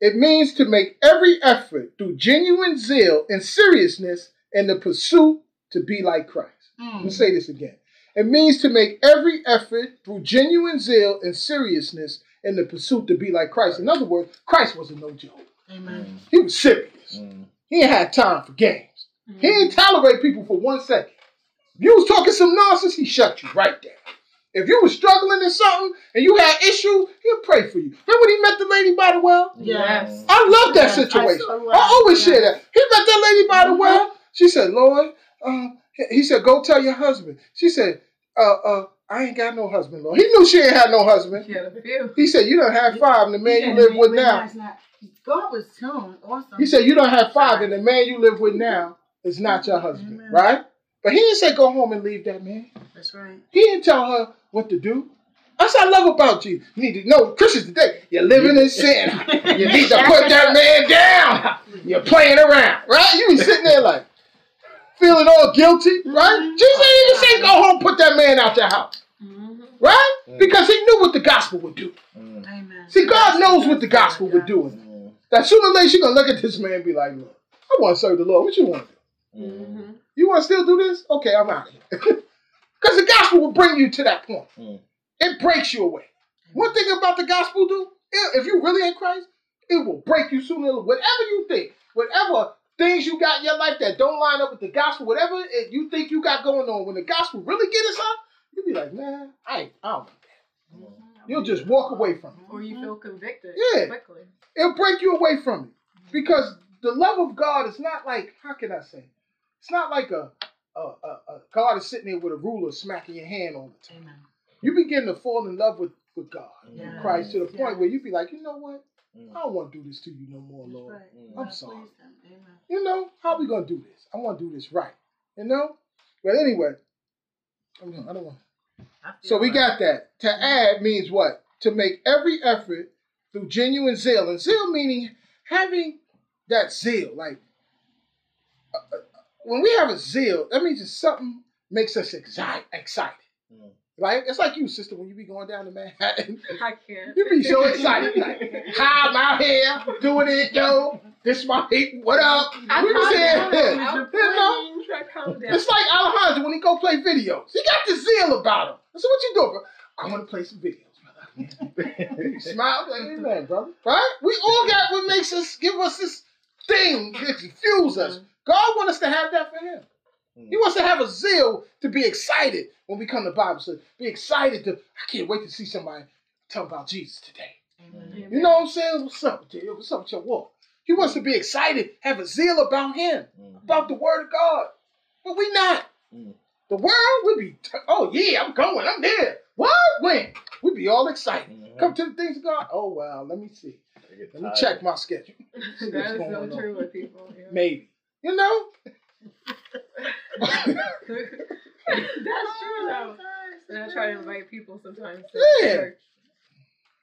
It means to make every effort through genuine zeal and seriousness in the pursuit to be like Christ. Let me Mm. say this again. It means to make every effort through genuine zeal and seriousness in the pursuit to be like Christ. In other words, Christ wasn't no joke. Amen. He was serious. Mm. He ain't had time for games. He Mhm. didn't tolerate people for one second. If you was talking some nonsense, he shut you right there. If you was struggling in something and you had issues, he'll pray for you. Remember when he met the lady by the well? Yes. I love that Yes, I situation. so I, always that. share that. He met that lady by the Mhm. well. She said, Lord, um, he- he said, go tell your husband. She said, uh, uh, I ain't got no husband, Lord. He knew she ain't had no husband. She had a few. He said, you don't have five, and the man you live with now. not- God was telling awesome. He said, You don't have five, and the man you live with now is not your husband, Amen. right? But he didn't say go home and leave that man. That's right. He didn't tell her what to do. That's what I love about you. You need to know Christians today, you're living in sin. [LAUGHS] You need to put that man down. You're playing around, right? You be sitting there like feeling all guilty, right? Mhm. Jesus didn't even say go home, put that man out your house, Mhm. right? Mm. Because he knew what the gospel would do. Mm. Amen. See, God knows what the gospel would do. Mm. That sooner or later she's gonna look at this man and be like, look, I want to serve the Lord. What you want to do? Mm. Mhm. You want to still do this? Okay, I'm out of here. [LAUGHS] Because the gospel will bring you to that point. It breaks you away. One thing about the gospel, do if you really in Christ, it will break you sooner or later. Whatever you think, whatever things you got in your life that don't line up with the gospel, whatever it, you think you got going on, when the gospel really get us up, you'll be like, man, I I don't. Mm. You'll just walk away from it. Or you feel convicted Yeah. quickly. It'll break you away from it because the love of God is not like how can I say? It's not like a a, a, a God is sitting there with a ruler smacking your hand all the time. Amen. You begin to fall in love with with God, Yeah. Christ, to the point where you be like, you know what? Mm. I don't want to do this to you no more, That's Lord. right. Mm. I'm wanna sorry. Amen. You know how we gonna do this? I want to do this right. You know. But anyway, I don't want. I So we like- got that. To add means what? To make every effort through genuine zeal. And zeal meaning having that zeal. Like uh, uh, when we have a zeal, that means it's something makes us excited. excited. Mm. Right? It's like you, sister, when you be going down to Manhattan. I can't. You be so [LAUGHS] excited. Like, hi, I'm out here doing it, yo. This my people. What up? I we was calm here. down. You know? was trying to calm down. It's like Alejandro when he go play videos. He got the zeal about him. I said, what you doing, bro? I want to play some videos, brother. He Smile, like, amen, brother. Right? We all got what makes us, give us this thing that fuels us. Mm-hmm. God wants us to have that for him. He wants to have a zeal to be excited when we come to Bible study. Be excited to, I can't wait to see somebody tell about Jesus today. Amen. You know what I'm saying? What's up with you? What's up with your walk? He wants to be excited, have a zeal about him Mm. about the word of God. But we not. Mm. The world would be, t- oh yeah, I'm going, I'm there. What? When? We'd be all excited. Mhm. Come to the things of God. Oh wow, let me see. Let me check my schedule. [LAUGHS] that is so on. true with people. Yeah. Maybe. You know? [LAUGHS] That's true though. And I try to invite people sometimes to Yeah. church.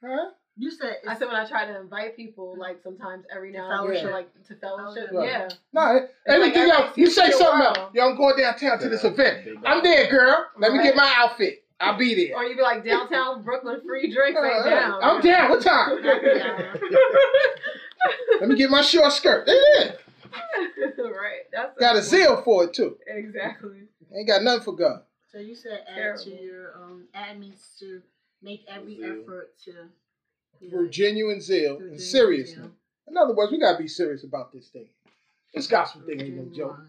Huh? You said I said when I try to invite people, like sometimes every now and then, Fellowship. like to fellowship. Right. Yeah. No, anything like else. You say something while. else. Yo, I'm going downtown to this event. I'm guy. there, girl. Let me get my outfit. I'll be there. Or you be like downtown Brooklyn, free drinks Uh, ain't down. I'm down. What time? [LAUGHS] Let me get my short skirt. Yeah. [LAUGHS] right. That's Got a zeal for it too. Exactly. Ain't got nothing for God. So you said add Terrible. to your um add means to make every Zeal. effort to you For know, genuine zeal through and genuine seriousness. zeal. In other words, we gotta be serious about this thing. This gospel thing ain't no Genuine joke.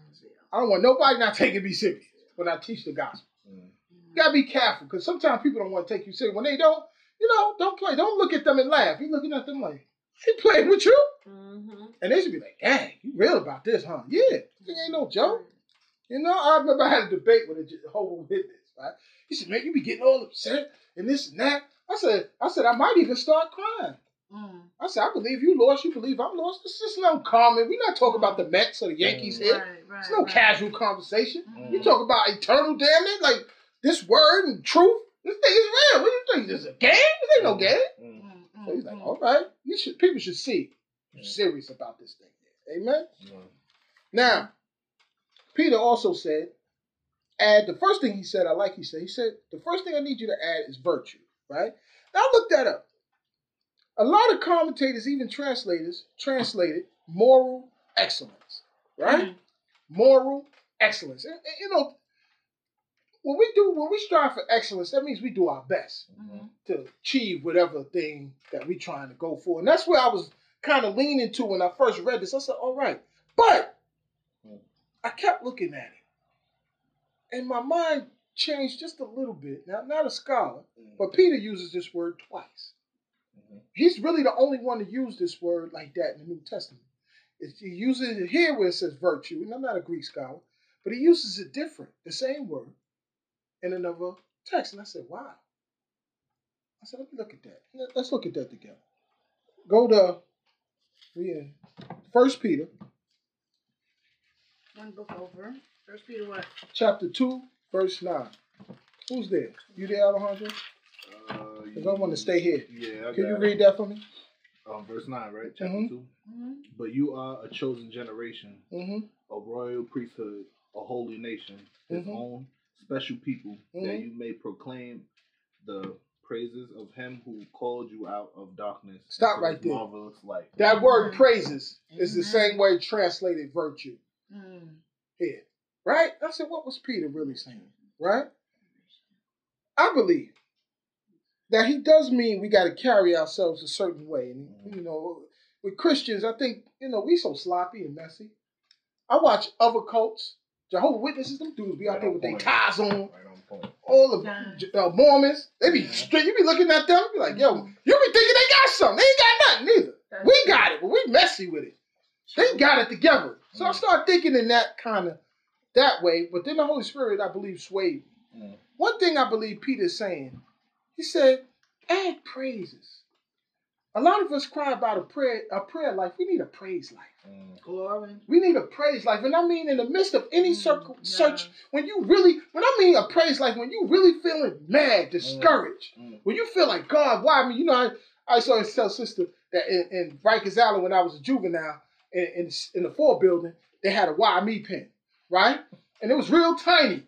I don't want nobody not taking me serious when I teach the gospel. Mm. You gotta be careful because sometimes people don't want to take you serious. When they don't, you know, don't play. Don't look at them and laugh. You looking at them like, he playing with you? And they should be like, dang, you real about this, huh? Yeah, it ain't no joke. You know, I remember I had a debate with a Jehovah's Witness, right? He said, man, you be getting all upset and this and that. I said, I said, I might even start crying. Mm. I said, I believe you lost, you believe I'm lost. This is no common. We're not talking about the Mets or the Yankees Mm. here. Right, right. It's no right. casual conversation. Mhm. You talk about eternal damnage, like this word and truth. This thing is real. What do you think? This is a game? This ain't no game. Mm. Mm, mm, So he's like, mm. all right, you should people should see. Serious about this thing. Amen. Mm. Now, Peter also said, add the first thing he said, I like he said, he said, the first thing I need you to add is virtue, right? Now look that up. A lot of commentators, even translators, translated moral excellence, right? Mm. Moral excellence. And- and, you know, when we do when we strive for excellence, that means we do our best Mhm. to achieve whatever thing that we're trying to go for. And that's where I was kind of leaning to when I first read this. I said, all right. But I kept looking at it. And my mind changed just a little bit. Now, I'm not a scholar, but Peter uses this word twice. Mhm. He's really the only one to use this word like that in the New Testament. It's, he uses it here where it says virtue, and I'm not a Greek scholar, but he uses it different, the same word, in another text. And I said, wow. I said, let me look at that. Let- Let's look at that together. Go to we in First Peter One book over. First Peter what? chapter two, verse nine. Who's there? You there, Alejandro? Uh, Because I want to stay here. Yeah, I Can you got read that for me? Um, verse nine, right? Chapter Mhm. two. Mm-hmm. But you are a chosen generation, Mm-hmm. a royal priesthood, a holy nation, His Mhm. own special people, that Mhm. you may proclaim the praises of Him who called you out of darkness. Stop into right His there. Marvelous light. That word praises is the same way translated virtue Mm. here. Right? I said, what was Peter really saying? Right? I believe that he does mean we got to carry ourselves a certain way. And, you know, with Christians, I think, you know, we so sloppy and messy. I watch other cults, Jehovah Witnesses, them dudes be out Right there with their ties on. Right on point. All Yeah. the uh, Mormons, they be Yeah. straight. You be looking at them, be like, yo, Mhm. you be thinking they got something. They ain't got nothing either. That's We true. got it, but we messy with it. They got it together. So I Mm. started thinking in that kind of that way. But then the Holy Spirit, I believe, swayed me. Mm. One thing I believe Peter's saying, he said, add praises. A lot of us cry about a prayer, a prayer life. We need a praise life. Mm. Glory. We need a praise life. And I mean in the midst of any Mm, yeah. search, when you really, when I mean a praise life, when you really feeling mad, discouraged, Mm. when you feel like God, why I mean, You know, I, I saw his tell sister that in, in Rikers Island when I was a juvenile in, in, in the Ford building, they had a why me pen, right? And it was real tiny.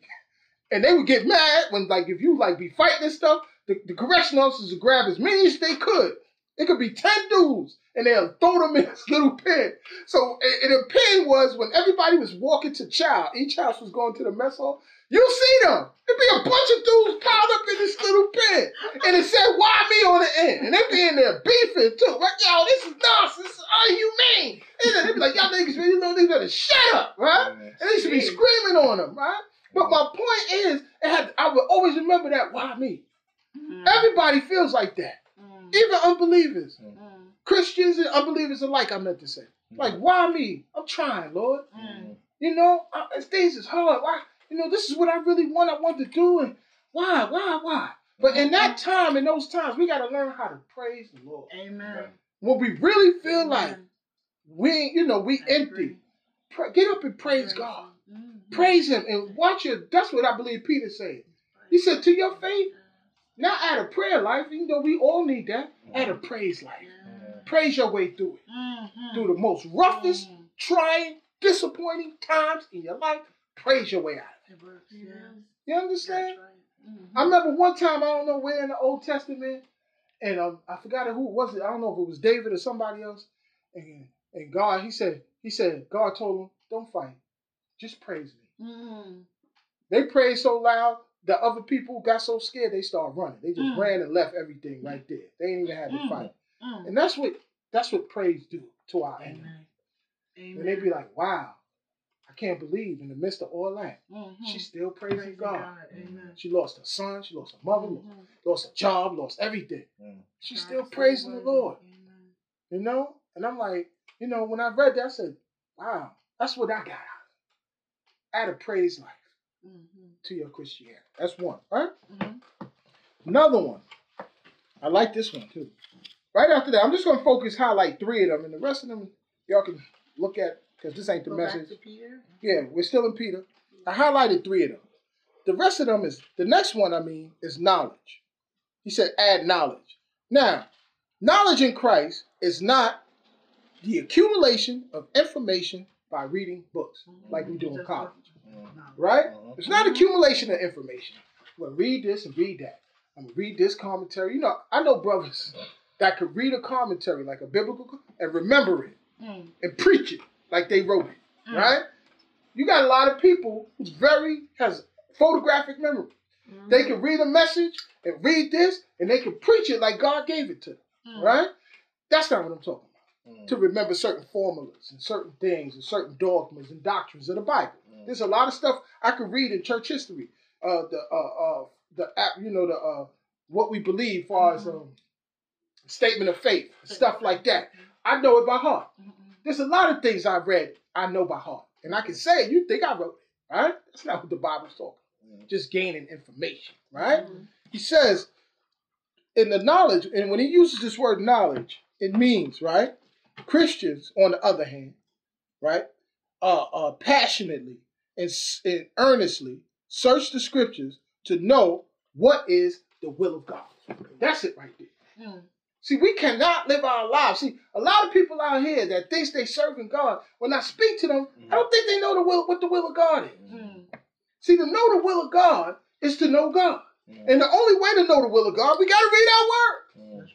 And they would get mad when like if you like be fighting and stuff, the, the correction officers would grab as many as they could. It could be 10 dudes and they'll throw them in this little pen. So and, and the pen was when everybody was walking to chow, each house was going to the mess hall. You see them. It'd be a bunch of dudes piled up in this little pen. And it said, why me on the end? And they'd be in there beefing too. Like, yo, this is nonsense. This is unhumane. And then they be like, y'all niggas, you know, they better shut up, right? And they should be screaming on them, right? But my point is, it had, I would always remember that, why me? Mm. Everybody feels like that. Mm. Even unbelievers. Mm. Christians and unbelievers alike, I meant to say. Like, why me? I'm trying, Lord. Mm. You know, uh, things is hard. Why? You know, this is what I really want. I want to do, and why, why, why? But in that time, in those times, we got to learn how to praise the Lord. Amen. When we really feel like we, you know, we I empty, agree. pra- get up and praise God. Mhm. Praise Him and watch your. That's what I believe Peter said. He said, "To your faith, not add a prayer life. Even though we all need that, add a praise life. Yeah. Praise your way through it, Mhm. through the most roughest, Mhm. trying, disappointing times in your life. Praise your way out. of It works, yeah. Yeah. You understand? That's right. Mhm. I remember one time, I don't know where in the Old Testament, and um, I forgot who it was. I don't know if it was David or somebody else. And, and God, he said, he said, God told him, don't fight, just praise me. Mhm. They prayed so loud, the other people got so scared they started running. They just Mm. ran and left everything right there. They ain't even had to Mm. fight. Mm. And that's what that's what praise do to our enemy. Amen. And they be like, wow, I can't believe in the midst of all that, Mhm. she's still praising Praising God. Amen. She lost her son, she lost her mother, Mhm. lost her job, lost everything. Mm. She's God still praising the. Lord. Amen. You know? And I'm like, you know, when I read that, I said, wow, that's what I got out of it. Add a praise life Mhm. to your Christianity. That's one, right? Mhm. Another one. I like this one too. Right after that, I'm just gonna focus, highlight three of them, and the rest of them y'all can look at because this ain't the Go message. to. Yeah, we're still in Peter. I highlighted three of them. The rest of them is the next one, I mean, is knowledge. He said, add knowledge. Now, knowledge in Christ is not the accumulation of information by reading books, like we do in college. Right? Mhm. It's not accumulation of information. I'm gonna read this and read that. I'm gonna read this commentary. You know, I know brothers that could read a commentary like a biblical and remember it Mm. and preach it like they wrote it, Mm. right? You got a lot of people who's very has photographic memory. They can read a message and read this, and they can preach it like God gave it to them, Mm. right? That's not what I'm talking about. Mm. To remember certain formulas and certain things and certain dogmas and doctrines of the Bible. Mm. There's a lot of stuff I could read in church history. Uh, the uh, uh, the app, you know, the uh, what we believe, far as um, statement of faith, stuff like that. I know it by heart. Mhm. There's a lot of things I've read I know by heart, and I can say you think I wrote it, right? That's not what the Bible's talking. Mm. Just gaining information, right? Mhm. He says in the knowledge, and when he uses this word knowledge, it means right. Christians, on the other hand, right, uh, uh passionately and, and earnestly search the scriptures to know what is the will of God. That's it right there. Mm. See, we cannot live our lives. See, a lot of people out here that thinks they serving God, when I speak to them, I don't think they know the will, what the will of God is. Mm. See, to know the will of God is to know God. Mm. And the only way to know the will of God, we got to read our word.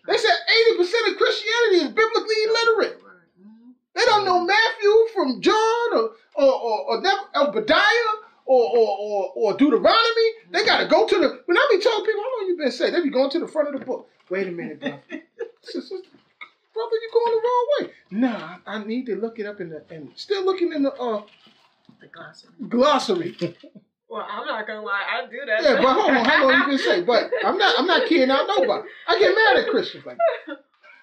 They said 80% of Christianity is biblically illiterate. Mhm. They don't know Matthew from John or or or, or Neb- Obadiah or, or or or Deuteronomy. They got to go to the. When I be telling people, how long you been saved? They be going to the front of the book. Wait a minute, bro. [LAUGHS] Sister, brother, you going the wrong way. Nah, I need to look it up in the and still looking in the uh The glossary. glossary. [LAUGHS] Well, I'm not gonna lie, I do that. Yeah, but hold on, how long you been say? But I'm not I'm not kidding out nobody. I get mad at Christians like.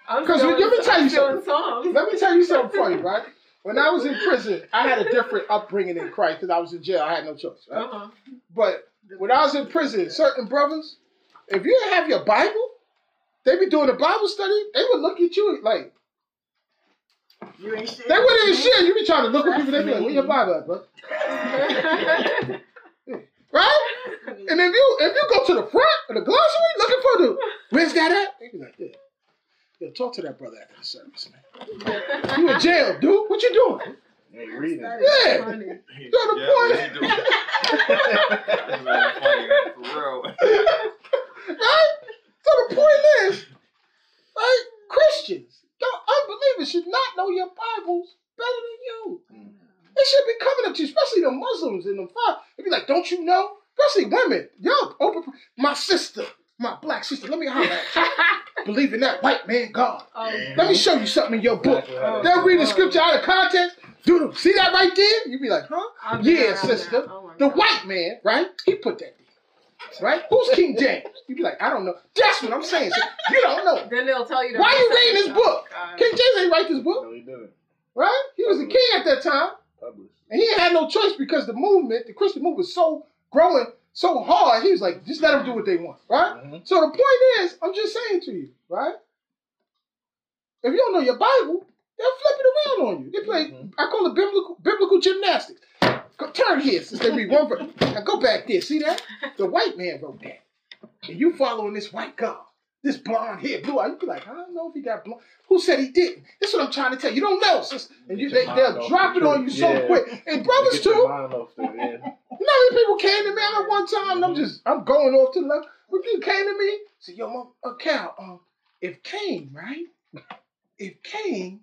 I'm 'Cause let me tell you I'm something. Psalms. Let me tell you something funny, right? When I was in prison, I had a different upbringing in Christ because I was in jail. I had no choice, right? Uh-huh. But when I was in prison, certain brothers, if you didn't have your Bible, they be doing a Bible study. They would look at you like You ain't shit. they wouldn't even share. You be trying to look at people. They be like, "Where your Bible at, bro?" [LAUGHS] [LAUGHS] Right? And if you if you go to the front of the glossary looking for the where's that at? They be like, "Yeah." Yo, talk to that brother after the service, man. You in jail, dude? What you doing? Hey, read That it. is Yeah. funny. So the Yeah, point, what you doing? That's really funny, for real. right? So the point is, right? Christians, don't unbelievers should not know your Bibles better than you. Mm. They should be coming up to you, especially the Muslims and the five. They be like, "Don't you know?" Especially women. Yo, open. My sister, my black sister. Let me holler at you. [LAUGHS] Believe in that white man God. Oh, Let me show you something in your book. Exactly. They'll read the scripture out of context. Dude, see that right there? You be like, huh? I've been Yeah, around sister. Oh The God. white man, right? He put that there. Right? Who's King James? You be like, I don't know. That's what I'm saying. So you don't know. Then they'll tell you. to Why you reading this book? God. King James ain't write this book, No, he didn't. right? He was a king at that time. Published. And he had no choice because the movement, the Christian movement, was so growing so hard. He was like, just let them do what they want, right? Mhm. So the point is, I'm just saying to you, right? If you don't know your Bible, they'll flip it around on you. They play, Mhm. I call it biblical biblical gymnastics. Go, turn here since they read one verse. Now go back there. See that? The white man wrote that. And you following this white God. This blonde hair, blue eye. You be like, I don't know if he got blonde. Who said he didn't? That's what I'm trying to tell you. You don't know, sis. And you, they, your they'll mind drop it on you so Yeah. quick. And brothers Get your too. mind off the- yeah. You know how many people came to me at one time? and I'm just, I'm going off to the left. When you came to me, said, yo, mom, uh, Cal, um, if Cain, right? If Cain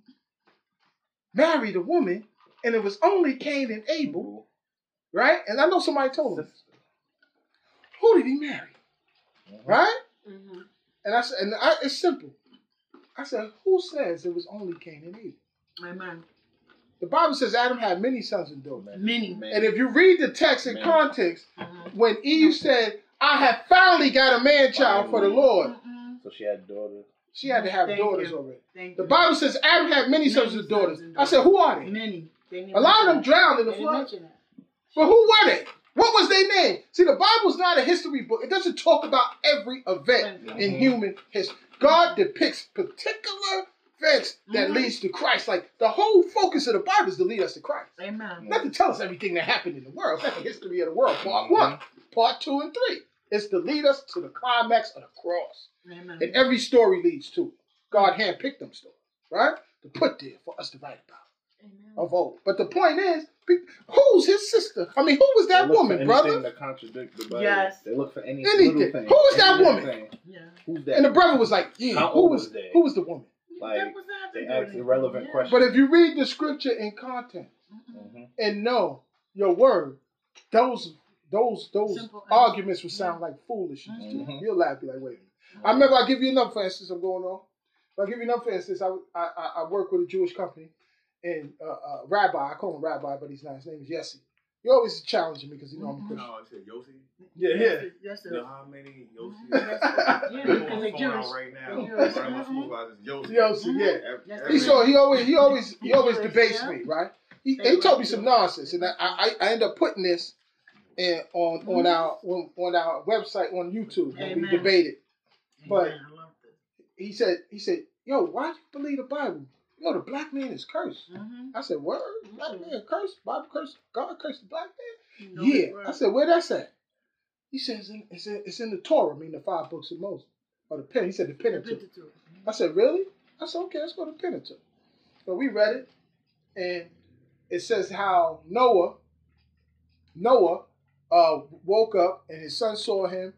married a woman and it was only Cain and Abel, right? And I know somebody told him, who did he marry? Mhm. Right? Mm-hmm. And I said, and I, it's simple. I said, who says it was only Cain and Eve? Amen. The Bible says Adam had many sons and daughters. Many. Man. And if you read the text in Man. context, Mhm. when Eve said, I have finally got a man child for the Lord, Mm-mm. so she had daughters. she had to have Thank daughters you. already. Thank The you. Bible says Adam had many sons Many and daughters. sons and I said, who are they? Many. They A lot of them drowned in the They didn't flood. mention that. But who were they? What was their name? See, the Bible's not a history book. It doesn't talk about every event in Mhm. human history. God depicts particular events that Mhm. leads to Christ. Like the whole focus of the Bible is to lead us to Christ. Amen. Not to tell us everything that happened in the world. It's not the history of the world. Part Mhm. one, part two, and three. It's to lead us to the climax of the cross. Amen. And every story leads to it. God handpicked them stories, right? To put there for us to write about Amen. of old. But the point is, who's his sister? I mean, who was that They look woman, anything brother? To contradict the Bible. Yes. They look for any Anything. little thing. Who is that any little woman? Yeah. Who's that? And the brother was like, "Yeah, How who was was they? who was the woman?" Like, That was not they to do ask irrelevant Yeah. questions. But if you read the scripture in context Mhm. hmm and know your word, those those those Simple answer. arguments would sound like foolishness to you. Mhm. You'll laugh, be like, "Wait a minute." I remember. I'll give you enough for instance. I'm going on. I'll give you enough for instance. I I, I- I work with a Jewish company, and uh, uh, Rabbi. I call him Rabbi, but he's not. His name is Yessi. You're always challenging me because you know I'm a Mhm. Christian. No, I said Yossi. Yeah, Yes, yes, You know how many Yossi? [LAUGHS] Yeah, Yeah, because they're Jewish. right now. They're One Jewish. of my Mhm. supervisors, Yossi. Yossi, yeah. Yes, He so he always he always he always Jewish, debates yeah. me, right? He, They he told me some nonsense, and I I, I end up putting this in, on on our on, on our website on YouTube when we debated. But- Amen. I love. He said he said, "Yo, why do you believe the Bible? You know the black man is cursed." Mhm. I said, "Word, black Mhm. man cursed? Bible cursed? God cursed the black man?" Yeah. I said, "Where that's at?" He says, "It's in, it's in, it's in the Torah, I mean the five books of Moses, or the pen." He said, "The Pentateuch." Pentateuch. I said, really? I said, okay, let's go to Pentateuch. So we read it, and it says how Noah, Noah, uh, woke up and his son saw him,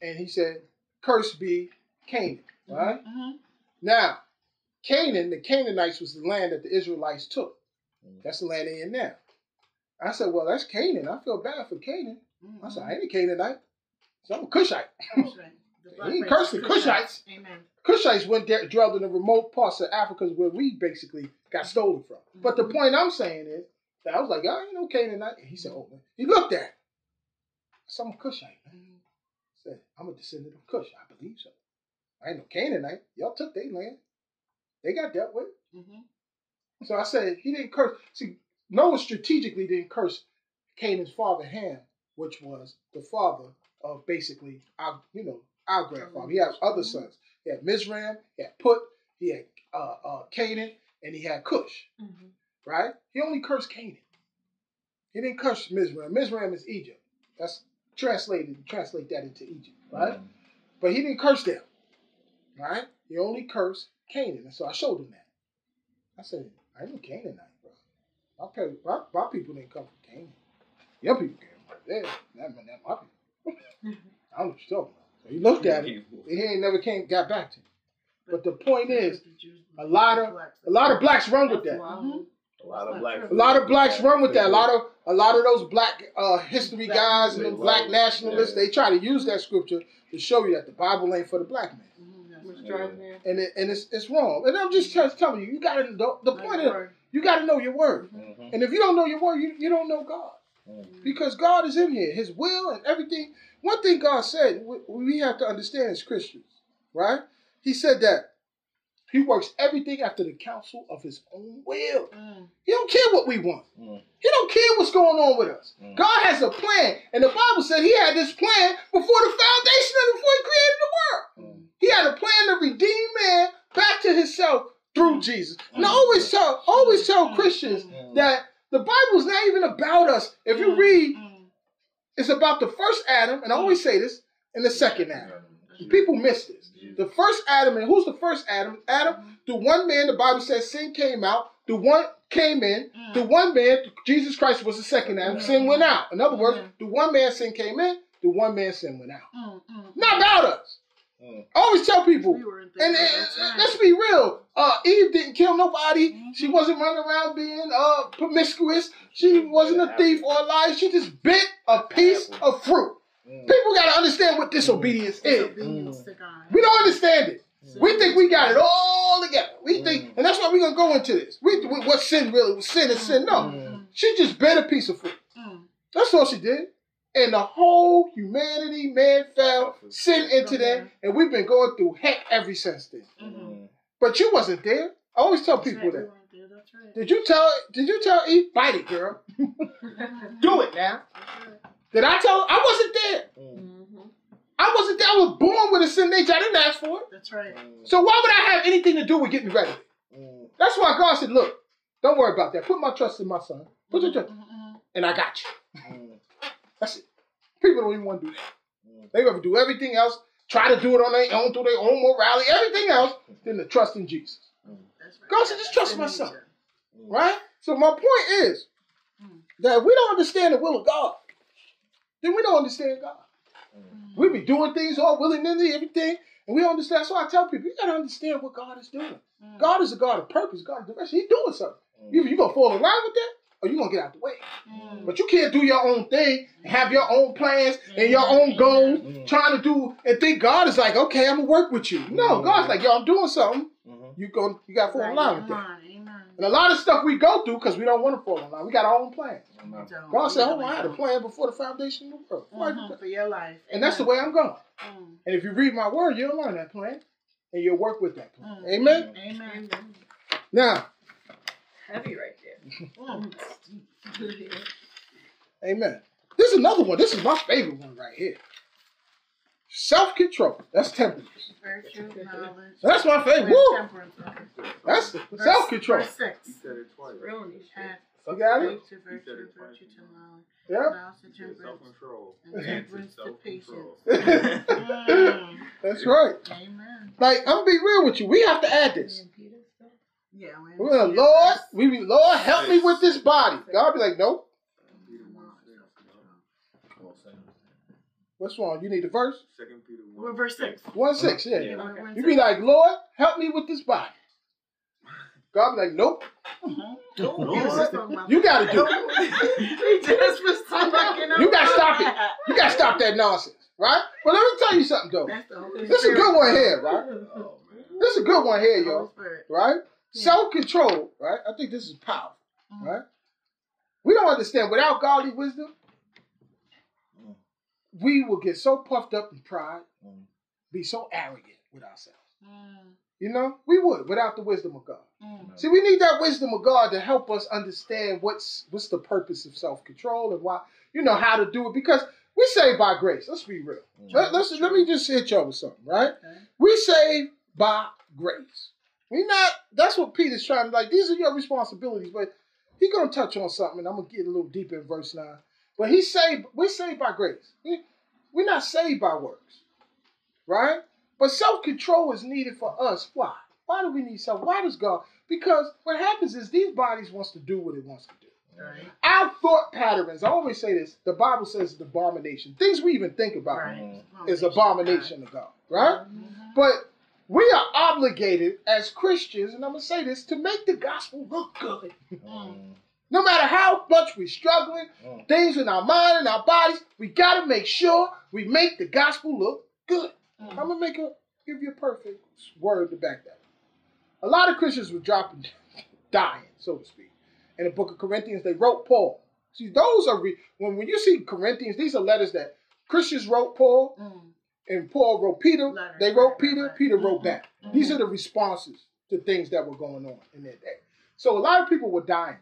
and he said, "Cursed be Canaan." Right Mhm. now, Canaan, the Canaanites was the land that the Israelites took. That's the land they in now. I said, well, that's Canaan. I feel bad for Canaan. Mhm. I said, I ain't a Canaanite. So I'm a Cushite. That's right. The ain't race cursing Cushites. Amen. Cushites went there, dwelled in the remote parts of Africa where we basically got stolen from. But the Mhm. point I'm saying is that I was like, I ain't no Canaanite. And he said, oh, man. He looked at it. I said, I'm a Cushite, man. Mhm. I said, I'm a descendant of Cush. I believe so. I ain't no Canaanite. Y'all took their land. They got dealt with. Mhm. So I said, he didn't curse. See, Noah strategically didn't curse Canaan's father, Ham, which was the father of basically our, you know, our grandfather. He had other sons. He had Mizraim, he had Put, he had uh, uh, Canaan, and he had Cush, Mhm. right? He only cursed Canaan. He didn't curse Mizraim. Mizraim is Egypt. That's translated, translate that into Egypt, right? But he didn't curse them, right? He only cursed Canaan. And so I showed him that. I said, I ain't no Canaanite, bro. My, pe- my, my people didn't come from Canaan. Your people came from there. That meant that my people. [LAUGHS] I don't know what you're talking about. So he looked at it. He ain't never came, got back to him. But the point is, a lot of- blacks. a lot of blacks run with that. wild. A lot of blacks. A lot of blacks run with that. A lot of a lot of those black uh, history guys and black nationalists, Yeah. they try to use that scripture to show you that the Bible ain't for the black man. Drives me. and it, and it's it's wrong. And I'm just trying to tell you, you got to the, the point the is word. you got to know your word. Mhm. And if you don't know your word, you, you don't know God Mhm. because God is in here, His will and everything. One thing God said we, we have to understand as Christians, right? He said that He works everything after the counsel of His own will. Mm. He don't care what we want. Mm. He don't care what's going on with us. Mm. God has a plan, and the Bible said He had this plan before the foundation of before He created the world. Mm. He had a plan to redeem man back to himself through Jesus. And I Mm. always tell, always tell Mm, Christians mm, that the Bible's not even about us. If you mm, read, mm. it's about the first Adam, and I always say this, and the second Adam. People miss this. The first Adam, and who's the first Adam? Adam, the one man, the Bible says sin came out, the one came in, Mm. the one man, Jesus Christ was the second Adam, sin went out. In other words, the one man sin came in, the one man sin went out. Mm, mm, Not about us. Mm. I always tell people, We and, things and- at that time. let's be real. Uh, Eve didn't kill nobody. Mhm. She wasn't running around being uh, promiscuous. She wasn't a thief or a liar. She just bit a piece of fruit. Mm. People got to understand what disobedience is. Disobedience to God. We don't understand it. Mm. We think we got it all together. We think, Mm. and that's why we're gonna go into this. We what sin really? Was sin is sin. No, Mm. she just bit a piece of fruit. Mm. That's all she did. And the whole humanity, man, fell, sin into them, and we've been going through heck ever since then. Mhm. But you wasn't there. I always tell That's people right, that. we weren't there, That's right. Did you tell? Did you tell Eve? Bite it, girl. [LAUGHS] Do it now. Did I tell? her? I wasn't there. Mm. Mm-hmm. I wasn't there. I was born with a sin nature. I didn't ask for it. That's right. Mm. So why would I have anything to do with getting ready? Mm. That's why God said, "Look, don't worry about that. Put my trust in my son. Put your trust, Mhm. and I got you." Mm. That's it. People don't even want to do that. Mm. They rather do everything else, try to do it on their own, through their own morality, everything else, than to trust in Jesus. That's right. God said, just trust That's my son. Mm. Right? So my point is Mm. that if we don't understand the will of God, then we don't understand God. Mm. We be doing things all willy nilly, everything, and we don't understand. So I tell people, you gotta understand what God is doing. Mm. God is a God of purpose, God of direction. He's doing something. Mm. You, you gonna fall in line with that, or you gonna get out the way. Mm. But you can't do your own thing and have your own plans and your own goals, Mm. trying to do and think God is like, okay, I'm gonna work with you. No, Mm. God's like, yo, I'm doing something. Mhm. You going you gotta fall in line with that. Amen. Amen. And a lot of stuff we go through because we don't want to fall in line. We got our own plan. Amen. Don't. God said, We hold on, I had a plan before the foundation of the world. Why you Mhm, plan? For your life. And that's the way I'm going. Mm. And if you read my word, you'll learn that plan and you'll work with that plan. Mm. Amen? Amen. Now, Heavy right there. [LAUGHS] Amen. This is another one. This is my favorite one right here. Self control. That's temperance. Virtue, knowledge. That's my favorite. Woo! That's self control. Verse six. He said it twice. Real You got it? faith to virtue, virtue to knowledge, Yeah. knowledge to He said temperance, self-control. temperance to patience. [LAUGHS] Self-control. Mm. That's right. Amen. Like, I'm gonna be real with you. We have to add this. Yeah. when We're gonna, Lord, we be, Lord, help me with this body. God be like, nope. What's wrong? You need the verse? Second Peter We're 1. verse six. One six, yeah. Yeah. We're- we're You be like, Lord, help me with this body. God be like, nope. Mhm. No, We was just talking about You gotta do it. [LAUGHS] we just was talking You gotta stop it. You gotta stop that nonsense, right? Well, let me tell you something though. That's the Holy This is a good one here, right? Oh. This is a good one here, Holy yo. Right? Yeah. Self control, right? I think this is powerful, Mhm. right? We don't understand without godly wisdom, Mm. we will get so puffed up in pride, Mm. be so arrogant with ourselves. Mm, You know, we would without the wisdom of God. mm, See, we need that wisdom of God to help us understand what's what's the purpose of self control and why you know how to do it because we saved by grace. Let's be real. Mm. Let, us let me just hit y'all with something, right? okay. We saved by grace. We not. That's what Peter's trying to like. These are your responsibilities, but he's gonna touch on something, and I'm gonna get a little deeper in verse nine. But he saved. We're saved by grace. We, we're not saved by works, right? But self control is needed for us. Why? Why do we need self? Why does God? Because what happens is these bodies wants to do what it wants to do. Right. Our thought patterns. I always say this. The Bible says it's abomination. Things we even think about Right. is abomination to God, right? Mhm. But we are obligated as Christians, and I'm gonna say this, to make the gospel look good. Mm. No matter how much we're struggling, Mm. things in our mind and our bodies, we gotta make sure we make the gospel look good. Mm. I'm gonna make a give you a perfect word to back that. up. A lot of Christians were dropping, [LAUGHS] dying, so to speak. In the book of Corinthians, they wrote Paul. See, those are re- when when you see Corinthians, these are letters that Christians wrote Paul, Mm. And Paul wrote Peter. Letters, They wrote right, Peter. right, right. Peter wrote back. Mhm. These are the responses to things that were going on in their day. So a lot of people were dying.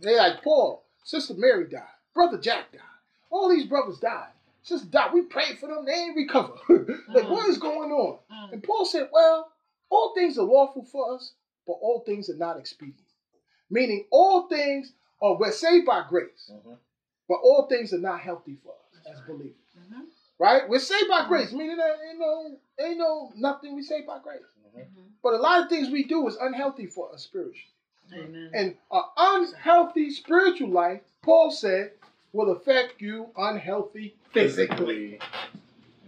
They like Paul, Sister Mary died, Brother Jack died. All these brothers died. Sister died. We prayed for them. They ain't recover. [LAUGHS] like Mhm. what is going on? Mm. And Paul said, well, all things are lawful for us, but all things are not expedient. Meaning all things are we're saved by grace, Mhm. but all things are not healthy for us as believers. Right? We're saved by grace, meaning that ain't no ain't no nothing we saved by grace. Mhm. But a lot of things we do is unhealthy for us spiritually. Amen. And an unhealthy spiritual life, Paul said, will affect you unhealthy physically.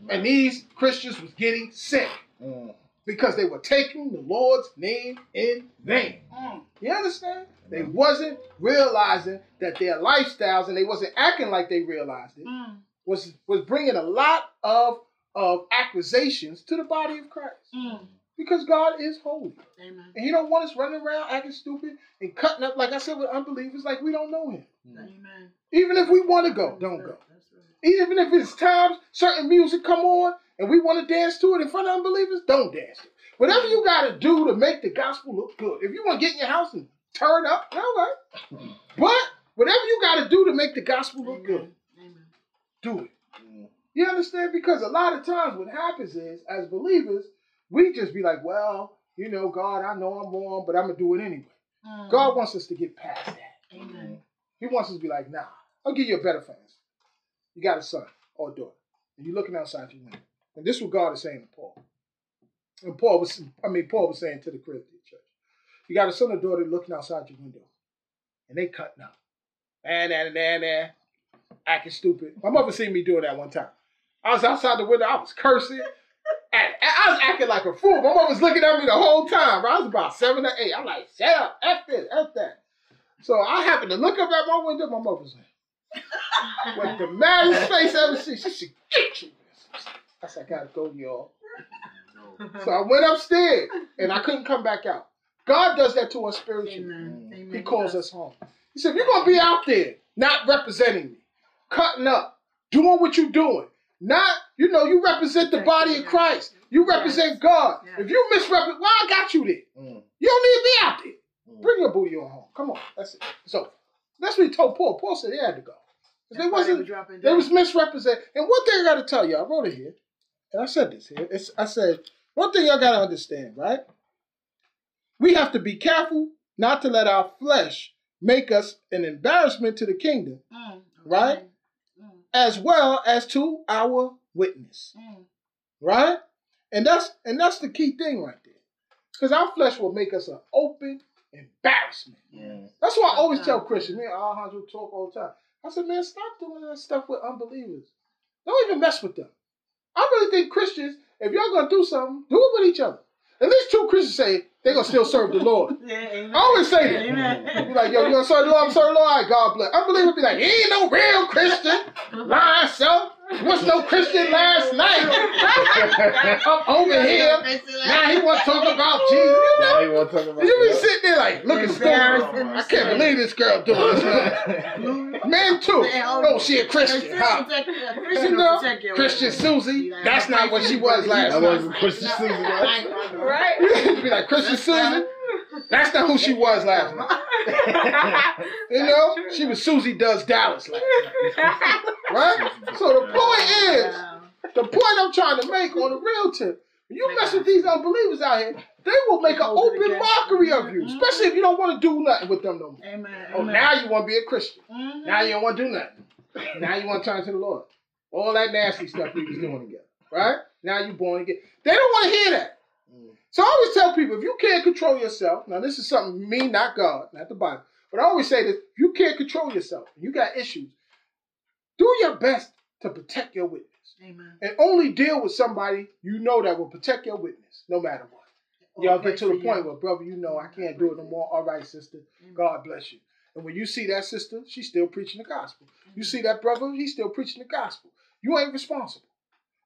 And these Christians was getting sick Mm. because they were taking the Lord's name in vain. Mm. You understand? They wasn't realizing that their lifestyles and they wasn't acting like they realized it. Was was bringing a lot of of accusations to the body of Christ Mm. because God is holy. Amen. And he don't want us running around acting stupid and cutting up, like I said, with unbelievers, like we don't know him. Amen. Even if we want to go, don't go. Right. Even if it's times certain music come on and we want to dance to it in front of unbelievers, don't dance to it. Whatever you got to do to make the gospel look good. If you want to get in your house and turn up, all right. [LAUGHS] But whatever you got to do to make the gospel look good, Amen. Do it. Mm. You understand? Because a lot of times what happens is, as believers, we just be like, well, you know, God, I know I'm wrong, but I'm going to do it anyway. Mm. God wants us to get past that. Amen. He wants us to be like, nah, I'll give you a better for instance. You got a son or a daughter, and you're looking outside your window. And this is what God is saying to Paul. And Paul was, I mean, Paul was saying to the Corinthian church. You got a son or daughter looking outside your window, and they cutting up. And and and and acting stupid. My mother seen me doing that one time. I was outside the window, I was cursing. And I was acting like a fool. My mom was looking at me the whole time. I was about seven or eight. I'm like, shut up, F this, F that. So I happened to look up at my window. My mother was like, [LAUGHS] with the maddest face I ever seen. She said, get you. I said, I gotta go, y'all. So I went upstairs and I couldn't come back out. God does that to us spiritually. Amen. He calls us home. He said, you're gonna be out there not representing me, cutting up, doing what you're doing, not, you know, you represent the body of Christ. You represent God. If you misrepresent, well, I got you there. Mm. You don't need to be out there. Mm. Bring your booty on home. Come on. That's it. So that's what he told Paul. Paul said he had to go. 'Cause They wasn't were they was misrepresented. And one thing I gotta tell you, I wrote it here, and I said this here. It's, I said, one thing y'all gotta understand, right? We have to be careful not to let our flesh make us an embarrassment to the kingdom, Mm. Right? As well as to our witness. Mm. Right? And that's and that's the key thing right there. Because our flesh will make us an open embarrassment. That's why I always tell Christians, me and Alejandro talk all the time. I said, man, stop doing that stuff with unbelievers. Don't even mess with them. I really think Christians, if y'all gonna do something, do it with each other. At least two Christians say they're gonna still serve the Lord. [LAUGHS] Yeah. I always say that. Amen. Be like, yo, you gonna serve the Lord? I'm serving the Lord. All right, God bless. Unbeliever be like, he ain't no real Christian. [LAUGHS] Lying self. Was no Christian last night. [LAUGHS] Up over here. Now he want to talk about Jesus. Now he want to talk about You be that? sitting there like, looking stupid. Embarrassing I can't believe this girl doing this. Man, Man too. Oh, she a Christian, huh? You know, Christian Susie. That's not what she was last That night. wasn't Christian Susan. right? Right? [LAUGHS] be like Christian Susie. That's not who she was last [LAUGHS] night. You know, she was Susie Does Dallas last night, [LAUGHS] right? So the point is, the point I'm trying to make on the real tip, when you mess with these unbelievers out here, they will make an open mockery of you, especially if you don't want to do nothing with them no more. Amen. Oh, now you want to be a Christian. Mhm. Now you don't want to do nothing. Now you want to turn to the Lord. All that nasty stuff we was doing together, right? Now you born again. They don't want to hear that. So I always tell people, if you can't control yourself, now this is something me, not God, not the Bible, but I always say this: if you can't control yourself, you got issues. Do your best to protect your witness, Amen. and only deal with somebody you know that will protect your witness, no matter what. Y'all get to the point where, brother, you know I can't do it no more. All right, sister, God bless you. And when you see that sister, she's still preaching the gospel. You see that brother, he's still preaching the gospel. You ain't responsible.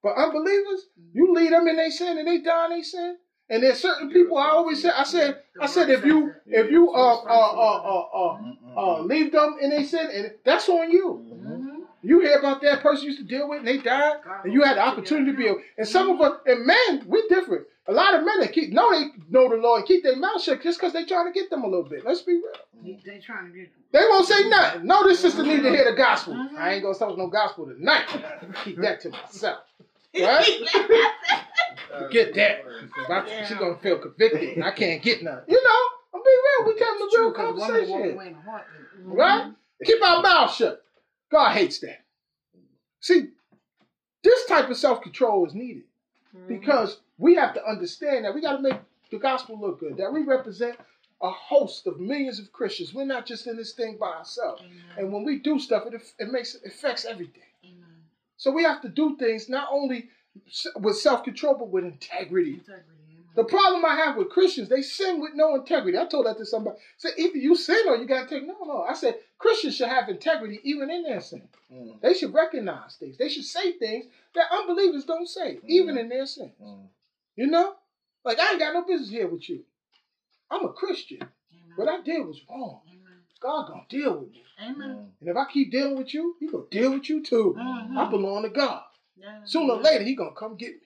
But unbelievers, you lead them in their sin and they die in their sin. And there's certain people I always say, I said, I said if you if you uh uh uh uh uh, uh leave them in their sin, and that's on you. Mhm. You hear about that person you used to deal with and they died, and you had the opportunity to be able. And some of us, and men, we're different. A lot of men that keep know they know the Lord, keep their mouth shut just because they trying to get them a little bit. Let's be real. They, they trying to get They won't say nothing. No, this sister need to hear the gospel. I ain't gonna talk no gospel tonight. Keep that to myself. [LAUGHS] Right? [LAUGHS] Uh, Forget that. If She gonna feel convicted. I can't get none. You know, I'm being real. We having a real conversation. Right? Keep our mouth shut. God hates that. See, this type of self-control is needed because we have to understand that we got to make the gospel look good. That we represent a host of millions of Christians. We're not just in this thing by ourselves. And when we do stuff, it, it makes it affects everything. So we have to do things not only s- with self-control but with integrity. integrity. The problem I have with Christians, they sin with no integrity. I told that to somebody. Say either you sin or you got to take. No, no. I said Christians should have integrity even in their sin. Mm, They should recognize things. They should say things that unbelievers don't say, even in their sin. mm, You know, like I ain't got no business here with you. I'm a Christian. What I did was wrong. Amen. God gonna deal with me, Amen. mm. and if I keep dealing with you, He gonna deal with you too. Mhm. I belong to God. Yeah. Sooner or later, He gonna come get me.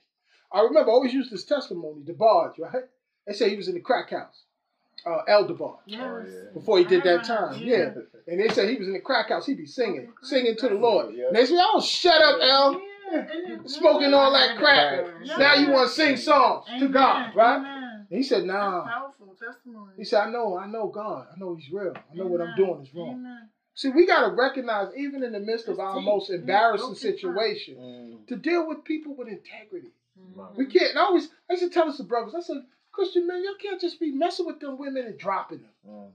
I remember I always used this testimony, DeBarge, right? They say he was in the crack house, uh, El DeBarge, Yes. Oh, yeah. before he did that time. yeah. Yeah. And they said he was in the crack house. He'd be singing, Okay, singing to the. Lord. Yeah. And they say, "Oh, shut up, El. Smoking all that crack. Yeah. Now you want to sing songs to God, right?" Amen. And he said, That's "Nah." powerful testimony. He said, "I know, I know God. I know He's real. I know what I'm doing is wrong." Amen. See, we got to recognize, even in the midst of our most embarrassing situation, Mm, to deal with people with integrity. Mhm. We can't. And I always, I used to tell us the brothers. I said, Christian man, y'all can't just be messing with them women and dropping them. mm.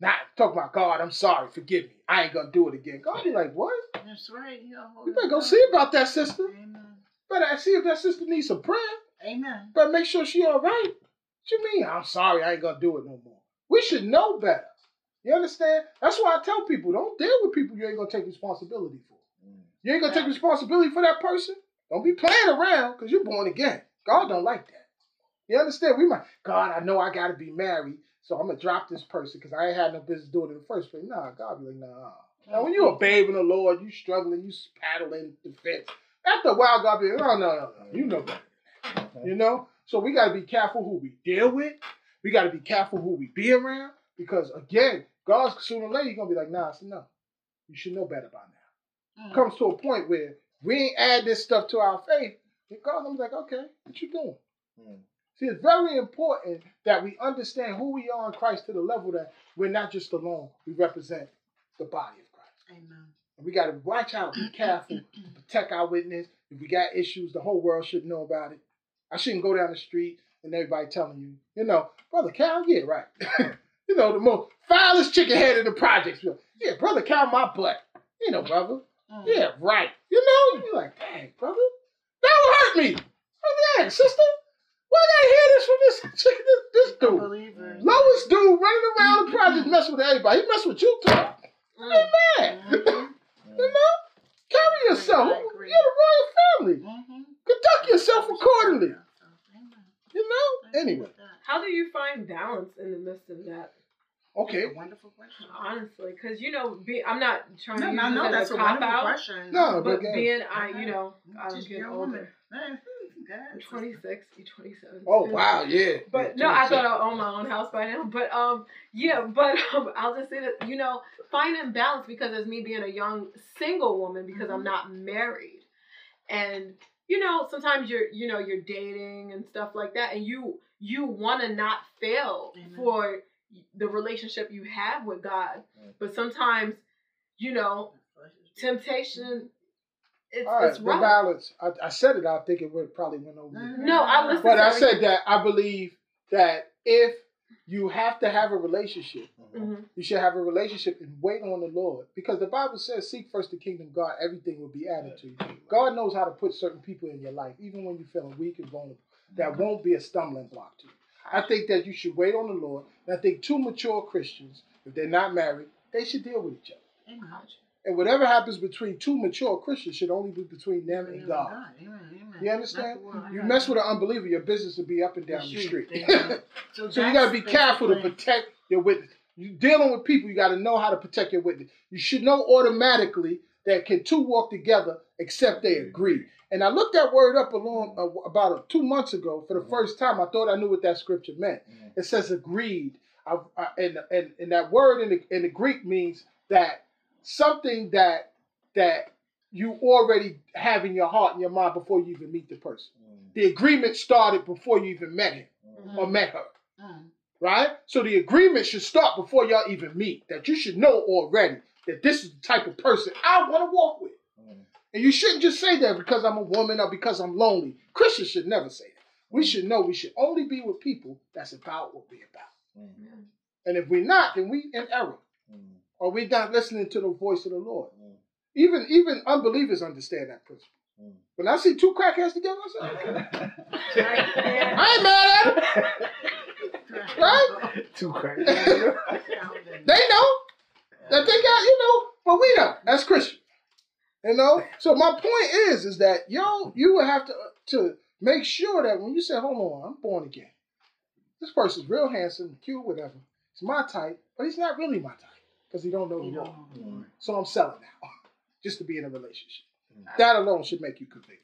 Not talk about God. I'm sorry. Forgive me. I ain't gonna do it again. God be like, what? That's right. You, You better go see about that sister. Amen. Better see if that sister needs some prayer. Amen. Better make sure she all right. What you mean? I'm sorry. I ain't gonna do it no more. We should know better. You understand? That's why I tell people, don't deal with people you ain't gonna take responsibility for. Mm. You ain't gonna take responsibility for that person. Don't be playing around because you're born again. God don't like that. You understand? We might, God, I know I gotta be married, so I'm gonna drop this person because I ain't had no business doing it in the first place. Nah, God be like, nah. Now when you a babe in the Lord, you struggling, you paddling the fence. After a while, God be like, no, no, no, no. You know better. Mhm. You know? So we gotta be careful who we deal with. We gotta be careful who we be around. Because again, God's sooner or later, He's gonna be like, nah, I said, no. You should know better by now Mm. comes to a point where we ain't add this stuff to our faith, and God I'm like, okay, what you doing? Mm. See, it's very important that we understand who we are in Christ to the level that we're not just alone. We represent the body of Christ. Amen. And we got to watch out, be careful, [CLEARS THROAT] protect our witness. If we got issues, the whole world should know about it. I shouldn't go down the street and everybody telling you, you know, brother Cal, yeah, right. [LAUGHS] you know, the most foulest chicken head in the projects. Yeah, brother Cal, my butt. You know, brother. Mm. Yeah, right. You know, you're like, dang, brother, that would hurt me. Oh, dang, sister, why did I hear this from this chicken, this, this dude? Lowest dude running around the project messing with everybody. He mess with you too. Mm. Man. Mhm. [LAUGHS] you know, carry yourself. You're the royal family. Mhm. Conduct yourself accordingly. You know. Anyway. How do you find balance in the midst of that? okay. That's a wonderful question. Honestly, because you know, be, I'm not trying No, to use no, no, that's a a cop wonderful out, question. No, but again- being, I, you know, I'm Just getting young woman. older. Man, I'm 26, you 27. Oh wow, yeah. But Yeah, no, I thought I owned my own house by now. But um, yeah, [LAUGHS] but um, I'll just say that you know, finding balance because as me being a young single woman because I'm not married, and you know, sometimes you're you know you're dating and stuff like that, and you you want to not fail Amen. for the relationship you have with God, but sometimes you know temptation. It's, All right, it's the balance. I, I said it. I think it would probably went over. No, I mm-hmm. listened But to I said that I believe that if you have to have a relationship, Mhm. Mhm. you should have a relationship and wait on the Lord. Because the Bible says, seek first the kingdom of God, everything will be added to you. God knows how to put certain people in your life, even when you're feeling weak and vulnerable. That won't be a stumbling block to you. I think that you should wait on the Lord. And I think two mature Christians, if they're not married, they should deal with each other. Amen. And whatever happens between two mature Christians should only be between them and God. Amen. Amen. You understand? Not. You mess with an unbeliever, your business will be up and down the street. [LAUGHS] So, So you got to be careful to protect your witness. You dealing with people, you got to know how to protect your witness. You should know automatically that can two walk together except they agree. And I looked that word up along uh, about uh, two months ago for the first time. I thought I knew what that scripture meant. Mhm. It says agreed, I, I, and, and and that word in the in the Greek means that something that that you already have in your heart and your mind before you even meet the person. Mm. The agreement started before you even met him or met her Mm. right? So the agreement should start before y'all even meet. That you should know already that this is the type of person I want to walk with. Mm. And you shouldn't just say that because I'm a woman or because I'm lonely. Christians should never say that. We should know we should only be with people that's about what we're about. Mm. And if we're not, then we in error. Mm. Or we're not listening to the voice of the Lord. Mm. Even even unbelievers understand that principle. Mm. When I see two crackheads together, I say, okay. [LAUGHS] Right there. I ain't mad at them. Right? Too crazy. [LAUGHS] They know that they got, you know, but we know That's Christian. You know? So my point is, is that yo, you would have to to make sure that when you say, hold on, I'm born again. This person's real handsome, cute, whatever. He's my type, but he's not really my type because he don't know the You law. know. So I'm selling now, [LAUGHS] just to be in a relationship. Mm. That alone should make you convicted.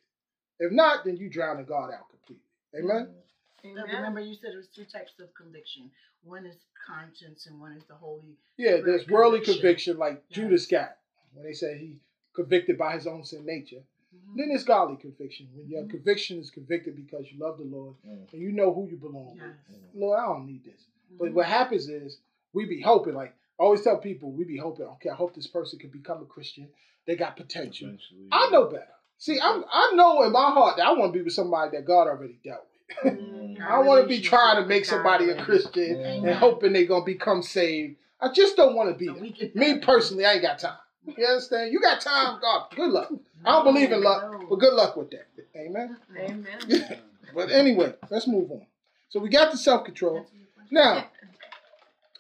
If not, then you drown in God out completely. Amen. But Amen. remember, you said there's two types of conviction. One is conscience, and one is the holy. Yeah, there's Right, worldly conviction. conviction, like Yeah. Judas got when they said he convicted by his own sin nature. Mhm. Then there's godly conviction. When your Mhm. conviction is convicted because you love the Lord Mm. and you know who you belong Yes. with. Lord, I don't need this. But Mhm. what happens is we be hoping, like I always tell people, we be hoping, okay, I hope this person can become a Christian. They got potential. Eventually, I know better. See, I'm, I know in my heart that I want to be with somebody that God already dealt with. Mm. [LAUGHS] I don't want to be trying to make somebody a Christian Amen. and hoping they're gonna become saved. I just don't want to be there. Me personally, I ain't got time. You understand? You got time, God. Good luck. I don't believe in luck, but good luck with that. Amen. Amen. [LAUGHS] But anyway, let's move on. So we got the self control. Now,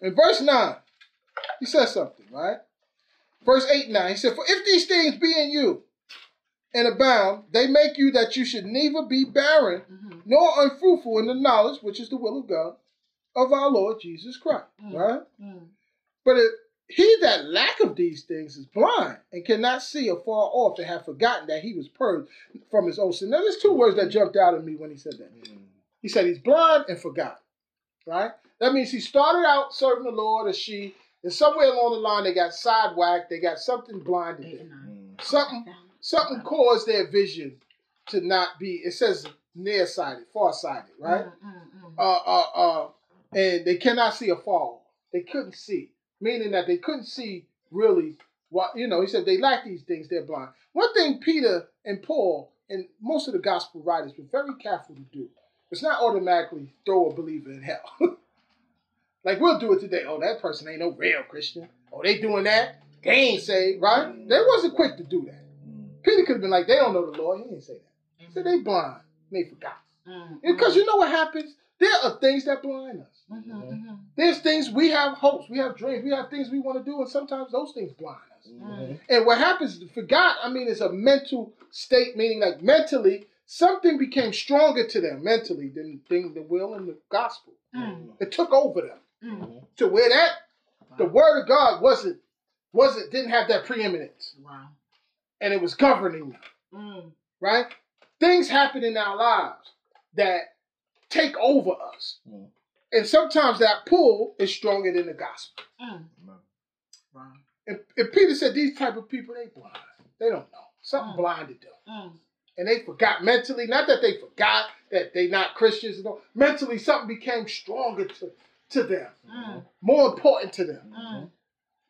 in verse 9, he says something, right? Verse 8 and 9, he said, For if these things be in you and abound, they make you that you should neither be barren Mhm. nor unfruitful in the knowledge, which is the will of God, of our Lord Jesus Christ. Mm. Right? Mm. But if he that lack of these things is blind and cannot see afar off and have forgotten that he was purged from his own sin. Now, there's two words that jumped out at me when he said that. Mm. He said he's blind and forgot. Right? That means he started out serving the Lord or she, and somewhere along the line they got sidewhacked, they got something blinded them. and nine. Mm. Something something caused their vision to not be, it says nearsighted, farsighted, right? Mm, mm. Uh uh uh and they cannot see a fall. They couldn't see. Meaning that they couldn't see really what you know, he said they lack these things, they're blind. One thing Peter and Paul and most of the gospel writers were very careful to do. It's not automatically throw a believer in hell. [LAUGHS] like we'll do it today. Oh, that person ain't no real Christian. Oh, they doing that. They ain't saved, right? They wasn't quick to do that. Mm. Peter could have been like, they don't know the Lord. He didn't say that. He said they blind. And they forgot. Mm, Because mm. you know what happens? There are things that blind us. Mhm, mhm. There's things we have hopes, we have dreams, we have things we want to do, and sometimes those things blind us. Mm. And what happens, forgot, I mean, it's a mental state, meaning like mentally, something became stronger to them mentally than, than the will and the gospel. Mm, It took over them mm. to where that the word of God wasn't wasn't didn't have that preeminence, Wow. and it was governing them. Mm, Right? Things happen in our lives that take over us. Mm. And sometimes that pull is stronger than the gospel. mm. Wow. And, and Peter said these type of people, they blind. They don't know. Something Mm. blinded them. Mm, And they forgot mentally, not that they forgot that they not Christians, no. mentally something became stronger to, to them, mm, more important to them mm,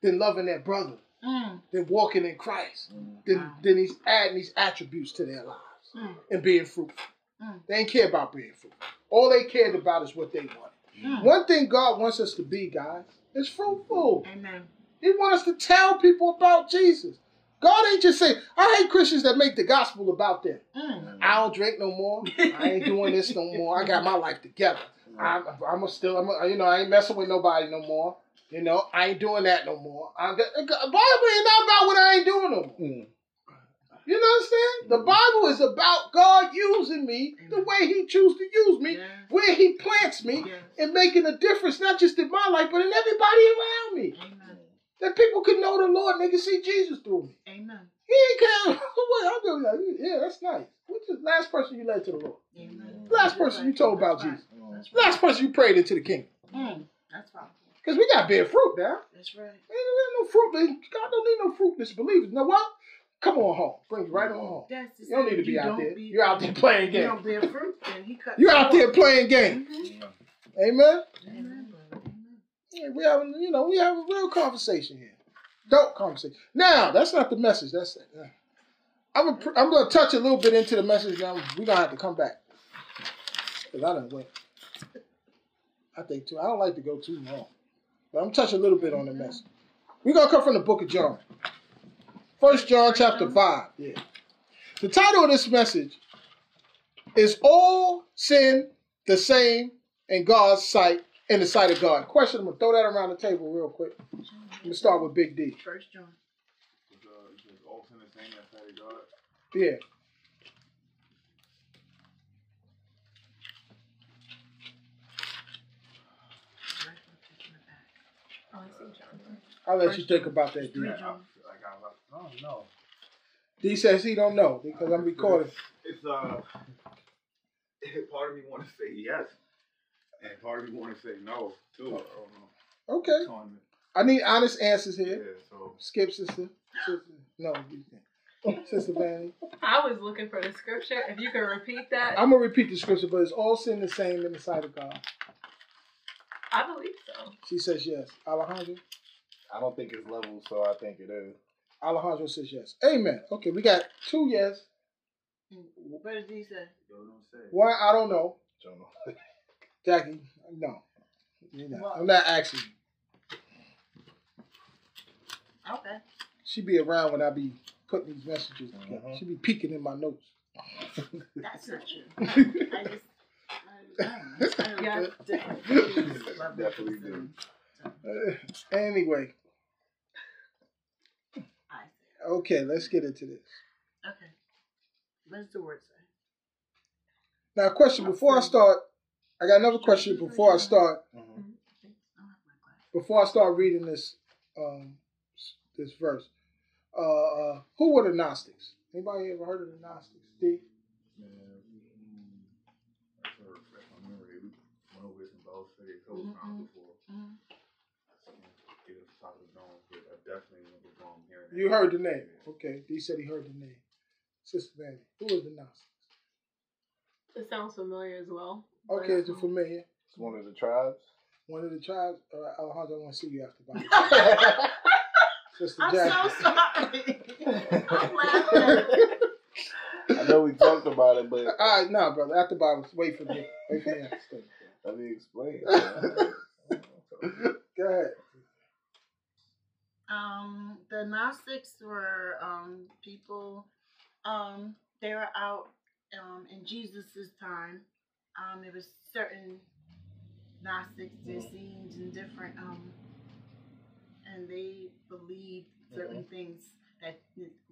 than loving their brother, mm. than walking in Christ, Mm. than, Wow. than these adding these attributes to their lives Mm. and being fruitful. Mm. They ain't care about being fruitful. All they cared about is what they wanted. Mm. One thing God wants us to be, guys, is fruitful. Amen. He wants us to tell people about Jesus. God ain't just saying, I hate Christians that make the gospel about them. Mm. I don't drink no more. I ain't doing this no more. I got my life together. I'm, I'm a still, I'm a, you know, I ain't messing with nobody no more. You know, I ain't doing that no more. I'm, the Bible ain't not about what I ain't doing no more. Mm. You understand? The Bible is about God using me the way He chooses to use me, Yes. where He plants me, Yes. and making a difference not just in my life, but in everybody around me. Amen. That people can know the Lord and they can see Jesus through me. Amen. He ain't care. [LAUGHS] what I'm doing that. Yeah, that's nice. What's the last person you led to the Lord? Amen. Last person you told about That's. Jesus. Right. Last person you prayed into the kingdom. Mm. That's right. Because we got bear fruit now. That's right. Ain't no fruit. God don't need no fruitless believers. Know what? Come on home. Bring you right on home. That's the You don't need to be out there. be- You're out there playing You games. don't bear fruit, then he cut. You're out there playing games. Mhm. Amen. Amen. Amen. We having, you know, we have a real conversation here. Dope conversation. Now, that's not the message. That's it. Uh, I'm gonna, I'm gonna touch a little bit into the message. Now we gonna have to come back because I done went. I think too. I don't like to go too long, but I'm touching a little bit on the message. We gonna come from the book of John. First John chapter five. Yeah. The title of this message is All Sin the Same in God's Sight, in the sight of God. Question, I'm going to throw that around the table real quick. I'm going to start with Big D. First John. Is, is all sin the same outside of God? Yeah. I'm taking it back. Oh, I see John. I'll let you think about that, D. Three I feel like I'm I don't know. D says he don't know because I'm recording. It's uh, [LAUGHS] part of me want to say yes, and part of want to say no too. I don't. Okay. It's on me. I need honest answers Yeah. here. So Skip, sister. sister. No, you can't. [LAUGHS] Sister Vanny. I was looking for the scripture. If you can repeat that, I'm going to repeat the scripture, but it's all sin the same in the sight of God. I believe so. She says yes. Alejandro? I don't think it's level, so I think it is. Alejandro says yes. Amen. Okay, we got two yes. What did he say? yo, don't say. One, I don't know. Don't know. Jackie, no. You're not. What? I'm not asking you. Okay. She be around when I be putting these messages together. Mhm. She be peeking in my notes. That's not true. [LAUGHS] I just. I, I, Yeah. Different. [LAUGHS] Definitely do. Uh, anyway, I see. okay, let's get into this. Okay. What does the word say? Now, question before I start. I got another question before I start. I don't have my glasses. Before I start reading this, um, this verse. Uh, uh, who were the Gnostics? Anybody ever heard of the Gnostics? D. Man, mm, that's a refresh memory. We went over this in Bible study a couple times before. I can't get off the top of the dome, but I definitely remember going hearing. You heard the name. Okay, D said he heard the name. Sister Vanny. Who was the Gnostics? It sounds familiar as well. Okay, it's a familiar. It's one of the tribes. One of the tribes. Uh, Alejandro, I want to see you after Bible. [LAUGHS] I'm Sister so sorry. I'm laughing. I know we talked about it, but All right, nah, brother. After Bible, wait for me. Wait for me let me explain. [LAUGHS] Go ahead. Um, the Gnostics were um, people. Um, they were out um, in Jesus's time. Um, there was certain Gnostics, Essenes, and different. Um, and they believed certain things that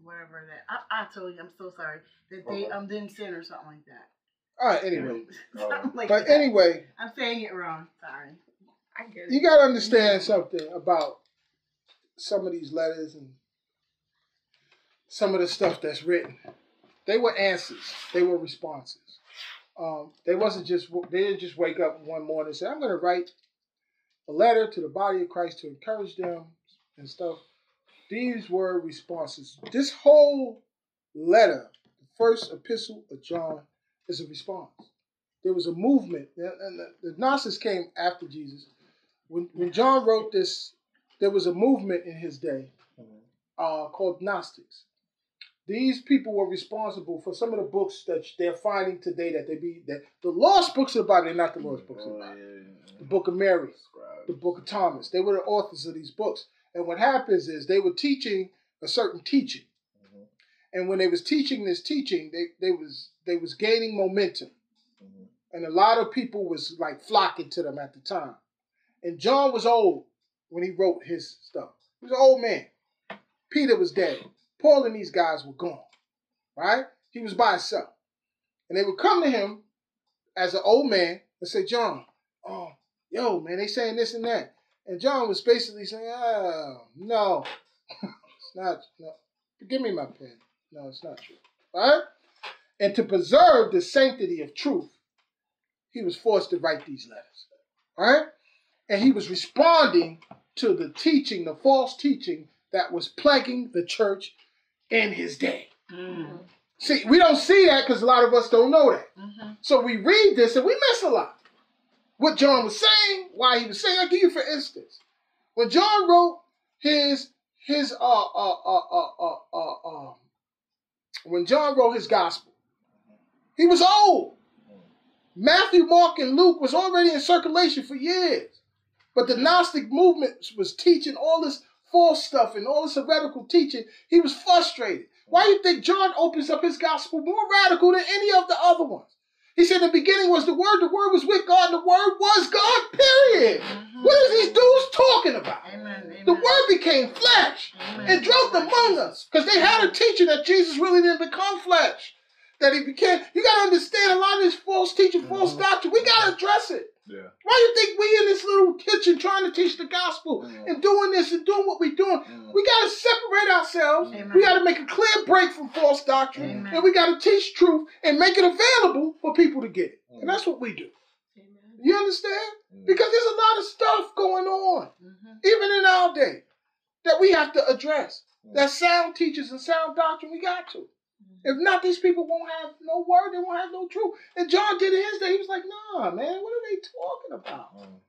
whatever that I, I told you. I'm so sorry that they um didn't sin or something like that. All right, anyway. [LAUGHS] Something like But that. anyway, I'm saying it wrong. Sorry. I get it. you got to understand something about some of these letters and some of the stuff that's written. They were answers. They were responses. Um, they wasn't just they didn't just wake up one morning and say, "I'm going to write a letter to the body of Christ to encourage them and stuff." These were responses. This whole letter, the first epistle of John, is a response. There was a movement, and the, the Gnostics came after Jesus. When, when John wrote this, there was a movement in his day uh, called Gnostics. These people were responsible for some of the books that they're finding today that they be that the lost books of the Bible. They're not the lost books of the Oh, Bible. yeah. The Book of Mary, the Book of Thomas. They were the authors of these books. And what happens is they were teaching a certain teaching. Mhm. And when they was teaching this teaching, they, they was they was gaining momentum. Mhm. And a lot of people was like flocking to them at the time. And John was old when he wrote his stuff. He was an old man. Peter was dead. Paul and these guys were gone. Right? He was by himself. And they would come to him as an old man and say, John, oh, yo, man, they saying this and that. And John was basically saying, oh, no, [LAUGHS] it's not. No. Give me my pen. No, it's not true. Right? And to preserve the sanctity of truth, he was forced to write these letters. Right? And he was responding to the teaching, the false teaching that was plaguing the church in his day. Mm. See, we don't see that because a lot of us don't know that. hmm So we read this and we miss a lot. What John was saying, why he was saying. I'll give you for instance. When John wrote his his uh uh uh uh uh uh, uh when John wrote his gospel, he was old. Matthew, Mark, and Luke was already in circulation for years. But the Gnostic movement was teaching all this false stuff and all this heretical teaching, he was frustrated. Why do you think John opens up his gospel more radical than any of the other ones? He said, the beginning was the Word, the Word was with God, and the Word was God, period. Mhm. What are these dudes talking about? Amen. Amen. The Word became flesh Amen. and dwelt among us because they had a teaching that Jesus really didn't become flesh. That he became, you got to understand a lot of this false teaching, false Mhm. doctrine. We got to address it. Yeah. Why do you think we in this little kitchen trying to teach the gospel Mhm. and doing this and doing what we're doing? Mm. We got to separate ourselves. Amen. We got to make a clear break from false doctrine, Amen. and we got to teach truth and make it available for people to get it. And that's what we do. Amen. You understand? Mm. Because there's a lot of stuff going on, Mhm. even in our day, that we have to address. Mm. That sound teachers and sound doctrine, we got to. If not, these people won't have no word, they won't have no truth. And John did his day. He was like, nah, man, what are they talking about? Mm.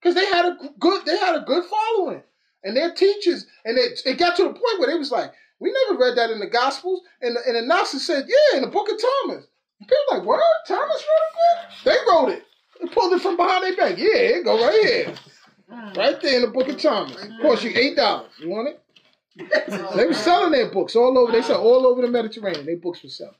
Because they had a good, they had a good following. And their teachers, and it, it got to the point where they was like, we never read that in the Gospels. And the, and the Gnostics said, yeah, in the book of Thomas. And people like, what? Thomas wrote it? They wrote it. They pulled it from behind their back. Yeah, it go right here. Mm. Right there in the book of Thomas. Cost you eight dollars. You want it? [LAUGHS] They were selling their books all over. They sell all over the Mediterranean. Their books were selling.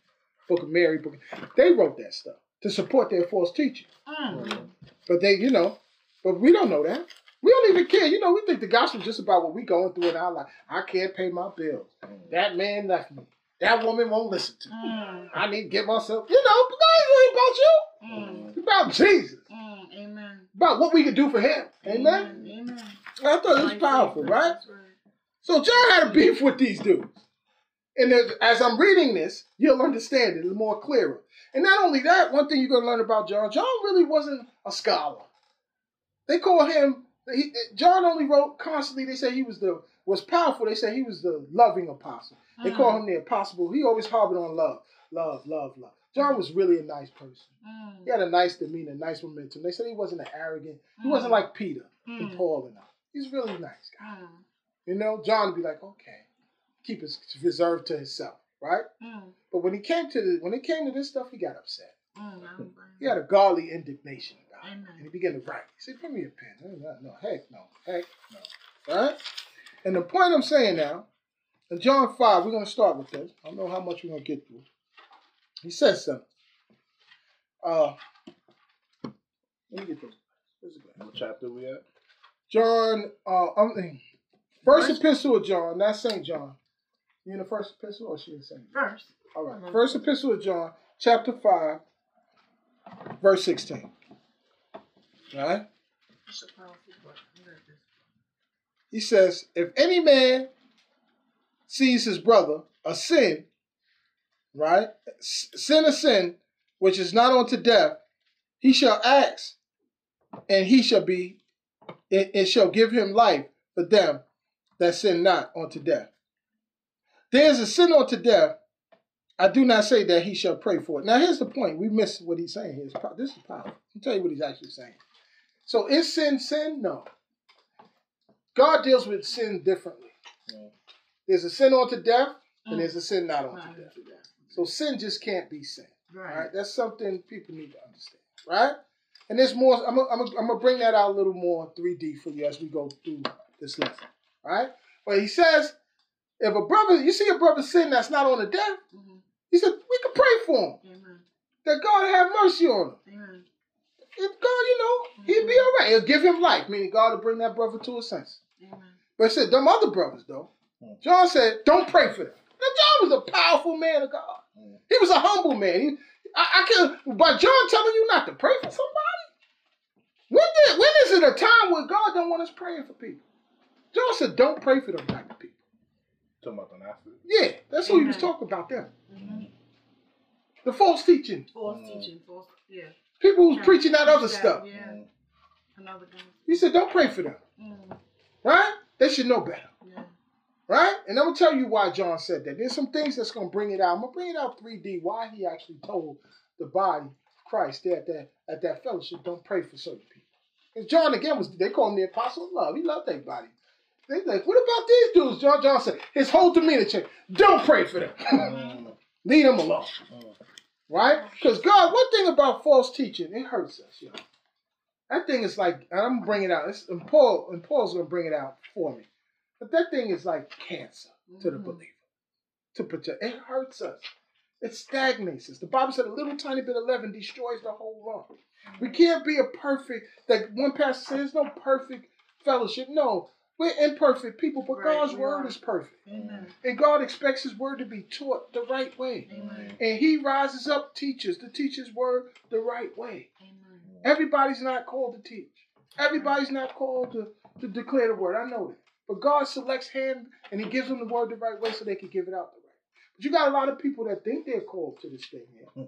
Book of Mary, book. Of, They wrote that stuff to support their false teaching. Mm. But they, you know, but we don't know that. We don't even care. You know, we think the gospel is just about what we going through in our life. I can't pay my bills. That man left me. That woman won't listen to me. Mm. I need to get myself. You know, but God ain't about you. Mm. It's about Jesus. Mm. Amen. About what we can do for Him. Amen. Amen. I thought it was powerful, right? So John had a beef with these dudes. And as- I'm reading this, you'll understand it more clearer. And not only that, one thing you're going to learn about John, John really wasn't a scholar. They call him, he, John only wrote constantly, they say he was the, was powerful. They say he was the loving apostle. They call him the apostle. He always harbored on love, love, love, love. John was really a nice person. Mm. He had a nice demeanor, nice momentum. They said he wasn't an arrogant. He Mm. wasn't like Peter and Mm. Paul and all. He's really nice guy. You know, John would be like, okay, keep it reserved to himself, right? Mm. But when he came to the when it came to this stuff, he got upset. Mm. He had a godly indignation about it. And he began to write. He said, Give me a pen. No, no, no, heck no. Heck no. Right? And the point I'm saying now, in John 5, we're gonna start with this. I don't know how much we're gonna get through. He says something. Uh let me get this. Where's it going? What chapter we at? John, uh, I first epistle of John, not Saint John. You in the first epistle or she in Saint John? First. All right. Mhm. First epistle of John, chapter five, verse sixteen. All right. That's a powerful book. I read this. He says, if any man sees his brother a sin, right, sin a sin which is not unto death, he shall ask, and he shall be, it, it shall give him life for them that sin not unto death. There is a sin unto death. I do not say that he shall pray for it. Now, here's the point. We miss what he's saying here. This is powerful. I'll tell you what he's actually saying. So, is sin sin? No. God deals with sin differently. There's a sin unto death, and there's a sin not unto death. So sin just can't be sin. All Right. right, that's something people need to understand, right? And there's more. I'm gonna, I'm gonna, I'm gonna bring that out a little more 3D for you as we go through this lesson, right? But he says, if a brother, you see a brother sin that's not on the death, Mhm. he said we can pray for him Amen. that God have mercy on him. Amen. If God, you know, he'll be all right. He'll give him life, meaning God will bring that brother to a sense. Amen. But it said, them other brothers, though, Hmm. John said, don't pray for them. Now, John was a powerful man of God. Hmm. He was a humble man. He, I, I can, but John telling you not to pray for somebody. When, did, when is it a time where God don't want us praying for people? John said, don't pray for them type of people. Talking about the Gnostics. Yeah, that's what he was talking about them. Mhm. The false teaching. False Mm. teaching. False. Yeah. People who's Yeah. preaching that other Yeah, stuff. Yeah. Another guy. He said, don't pray for them. Mm. Right? They should know better. Yeah. Right? And I'm gonna tell you why John said that. There's some things that's gonna bring it out. I'm gonna bring it out 3D. Why he actually told the body of Christ there at that at that fellowship, don't pray for certain people. And John again was they call him the apostle of love. He loved their body. They like, what about these dudes? John John said his whole demeanor changed. Don't pray for them. Mm. [LAUGHS] Leave them alone. Mm. Right? Because God, one thing about false teaching, it hurts us, yo. That thing is like, and I'm gonna bring it out. It's, and Paul and Paul's gonna bring it out for me. But that thing is like cancer to the Mhm. believer. To protect, it hurts us. It stagnates us. The Bible said a little tiny bit of leaven destroys the whole lump. We can't be a perfect. Like one pastor said, there's no perfect fellowship. No, we're imperfect people, but Right, God's word are. is perfect, Amen. and God expects His word to be taught the right way. Amen. And He rises up teachers to teach His word the right way. Amen. Everybody's not called to teach. Everybody's not called to, to declare the word. I know that. But God selects hand and He gives them the word the right way so they can give it out the right. way. But you got a lot of people that think they're called to this thing here.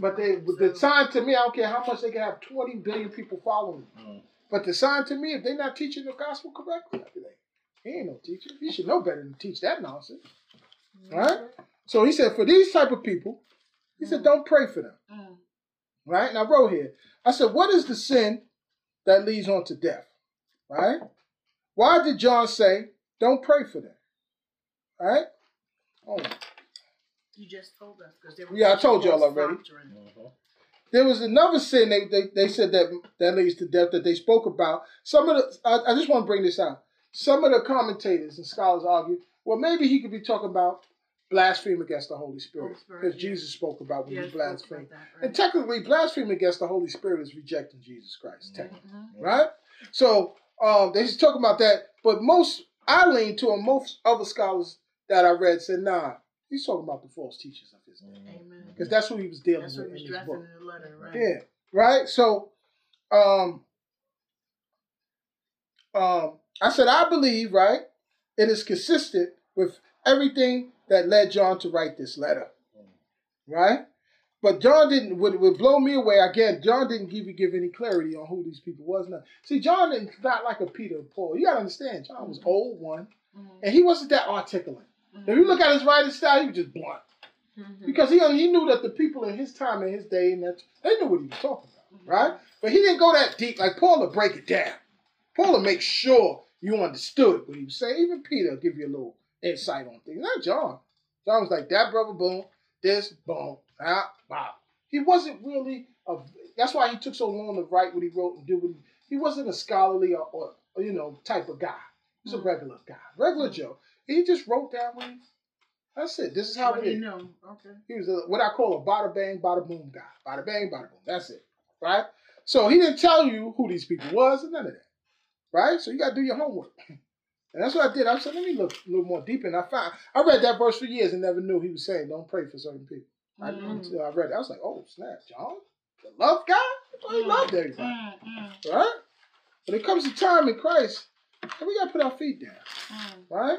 But they, the sign to me, I don't care how much they can have 20 billion people following them. Mm. Mm. But the sign to me, if they're not teaching the gospel correctly, I'd be like, he ain't no teacher. He should know better than to teach that nonsense. Right? So he said, for these type of people, he said, don't pray for them. Mm. Right? And I wrote here, I said, what is the sin that leads on to death? Right? Why did John say, don't pray for them? Right? Oh, You just told us because they were Yeah, I told y'all false already. doctrine. There was another sin they, they, they said that that leads to death that they spoke about. Some of the I, I just want to bring this out. Some of the commentators and scholars argue, well, maybe he could be talking about blaspheme against the Holy Spirit, because yeah. Jesus spoke about when Yeah, you spoke about blaspheme. And technically, blaspheme against the Holy Spirit is rejecting Jesus Christ, technically, Mhm. right? So um, they just talking about that, but most I lean to, and most other scholars that I read said, nah, he's talking about the false teachers of his day, Amen. because that's who he was dealing That's what with in his book. addressing in the letter, right? Yeah, right. So, um, um, I said I believe, right? It is consistent with everything that led John to write this letter, right? But John didn't. Would would blow me away again. John didn't give you give any clarity on who these people was. Now, see, John is not like a Peter and Paul. You gotta understand, John was old one, Mhm. and he wasn't that articulate. Mhm. If you look at his writing style, he was just blunt Mhm. because he he knew that the people in his time and his day and that they knew what he was talking about, Mhm. right? But he didn't go that deep. Like Paul will break it down. Paul will make sure you understood what he was saying. Even Peter give you a little insight on things. Not John. John was like that, brother. Boom, this, boom, ah, wow. He wasn't really a. That's why he took so long to write what he wrote and do what he. He wasn't a scholarly or, or, you know type of guy. He's a Mhm. regular guy, regular Joe. He just wrote down what he. That's it. This is how What it do you know? Okay. He was a, what I call a bada bang, bada boom guy. Bada bang, bada boom. That's it. Right? So he didn't tell you who these people was and none of that. Right? So you got to do your homework. [LAUGHS] And that's what I did. I said, let me look a little more deep. And I found, I read that verse for years and never knew he was saying, don't pray for certain people. I, Mhm. until I read it. I was like, oh, snap. John? The love guy? I he loved everybody. Mm, mm, Right? When it comes to time in Christ, we got to put our feet down. mm. Right?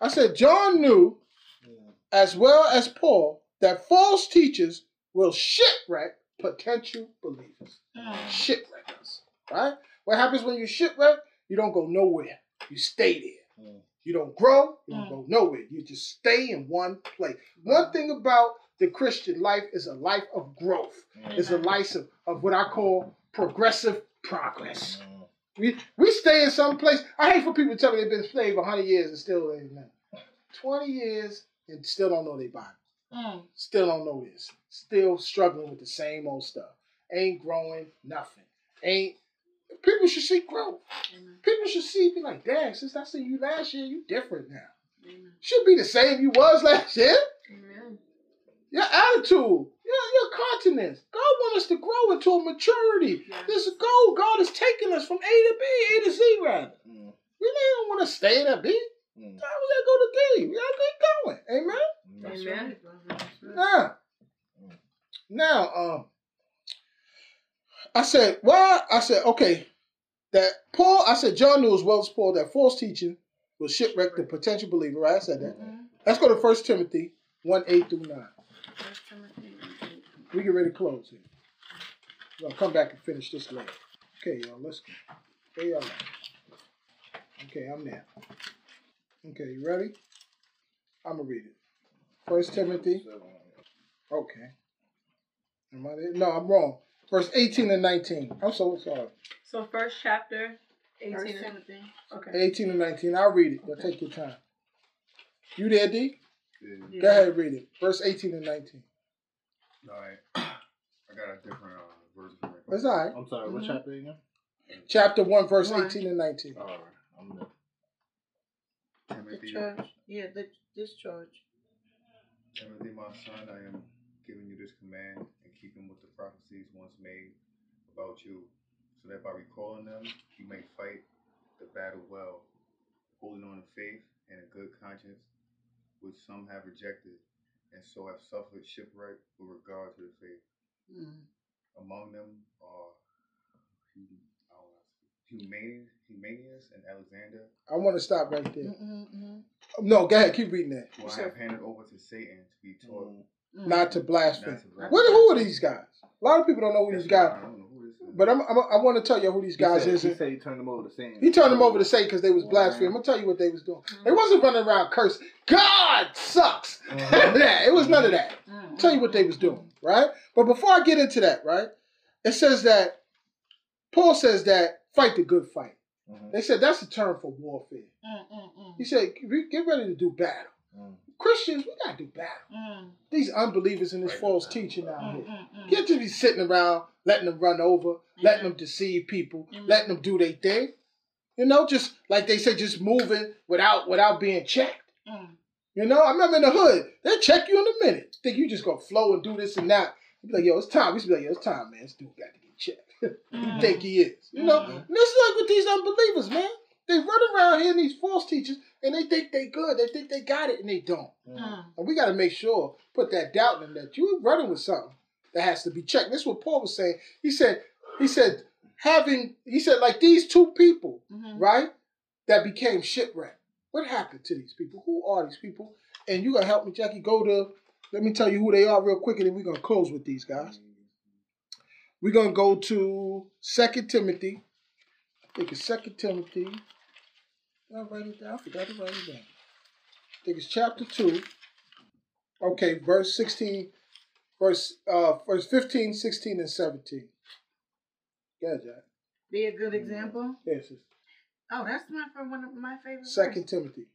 I said, John knew as well as Paul, that false teachers will shipwreck potential believers. Mm. Shipwreck us. Right? What happens when you shipwreck? You don't go nowhere. You stay there. Mm. You don't grow, you don't Mm. go nowhere. You just stay in one place. One thing about the Christian life is a life of growth. It's a life of, of what I call progressive progress. We we stay in some place. I hate for people to tell me they've been saved 100 years and still ain't nothing. 20 years and still don't know their Bible. Mm. Still don't know this. Still struggling with the same old stuff. Ain't growing, nothing. Ain't people should see growth. Amen. People should see be like, dang, since I seen you last year, you different now. Amen. Should be the same you was last year. Amen. Your attitude, your, your continence. God wants us to grow into a maturity. Yes. This is goal. God is taking us from A to B, A to Z rather. Mm. We don't want to stay at B. Mm. Time we gotta go to D. We gotta keep going. Amen. That's Amen. right, brother. That's right. Now, Mm. now, um, I said, well, I said, okay, that Paul, I said, John knew as well as Paul that false teaching will shipwreck the potential believer. Right? I said that. Mhm. Let's go to First Timothy one eight through nine. First Timothy one, eight. We get ready to close here. We're gonna come back and finish this later. Okay, y'all, let's go. Where y'all? Okay, I'm there. Okay, you ready? I'm gonna read it. First Timothy. Okay. Am I there? No, I'm wrong. Verse 18 and 19. I'm so sorry. So first chapter, First 18. and- Timothy. Okay. 18 and 19. I'll read it. You'll take your time. You there, D? Yeah. Go ahead read it. Verse 18 and 19. All right. [CLEARS THROAT] I got a different uh, version. of it. That's all right. I'm sorry, what Mhm. chapter again? Chapter 1, verse One. 18 and 19. All right, I'm there. The Timothy, church. Yeah, the, this church. Timothy, my son, I am giving you this command and keeping with the prophecies once made about you, so that by recalling them, you may fight the battle well, holding on to faith and a good conscience, which some have rejected, and so have suffered shipwreck with regard to the faith. Mm. Among them are Hu- I don't know, Humanius, Humanius and Alexander, I want to stop right there. Mm-mm-mm. No, go ahead. Keep reading that. who I have handed over to Satan to be taught. Mm. Not to blaspheme. not to blaspheme. What, who are these guys? A lot of people don't know who That's these why guys. I don't know this is. But I'm, I'm, I want to tell you who these guys he is. said, he said he turned them over to Satan. He turned them over to Satan because they was blaspheming. I'm gonna tell you what they was doing. They mm. wasn't running around cursing. God sucks. None of that. It was none of that. Mm. I'll tell you what they was doing, right? But before I get into that, right? It says that Paul says that fight the good fight. Mhm. They said that's a term for warfare. Mm-mm-mm. He said get ready to do battle. Mm. Mm. Christians, we gotta do battle. Mm. These unbelievers and this Right. false teaching out here. Mm-mm-mm. Can't just be sitting around letting them run over, letting them deceive people, letting them do their thing. You know, just like they say, just moving without without being checked. Mm. You know, I remember in the hood, they'll check you in a minute. Think you just gonna flow and do this and that. You be like, yo, it's time. We used be like, yo, it's time, man. This dude got to get checked. you [LAUGHS] Mm. think he is. You know? Mhm. And it's like with these unbelievers, man. They run around here, these false teachers, and they think they good. They think they got it, and they don't. Mm. And we got to make sure, put that doubt in them that you're running with something that has to be checked. This is what Paul was saying. He said, he said, having, he said, like these two people, Mhm. right, that became shipwrecked. What happened to these people? Who are these people? And you gonna help me, Jackie, go to, let me tell you who they are real quick, and then we're gonna close with these guys. We're gonna go to Second Timothy. I think it's Second Timothy. Did I write it down? I forgot to write it down. I think it's chapter two. Okay, verse 16, verse uh verse 15, 16, and 17. Yeah, Jack. Be a good example. Yes, it's Oh, that's my for one of my favorite. Second verses. Timothy.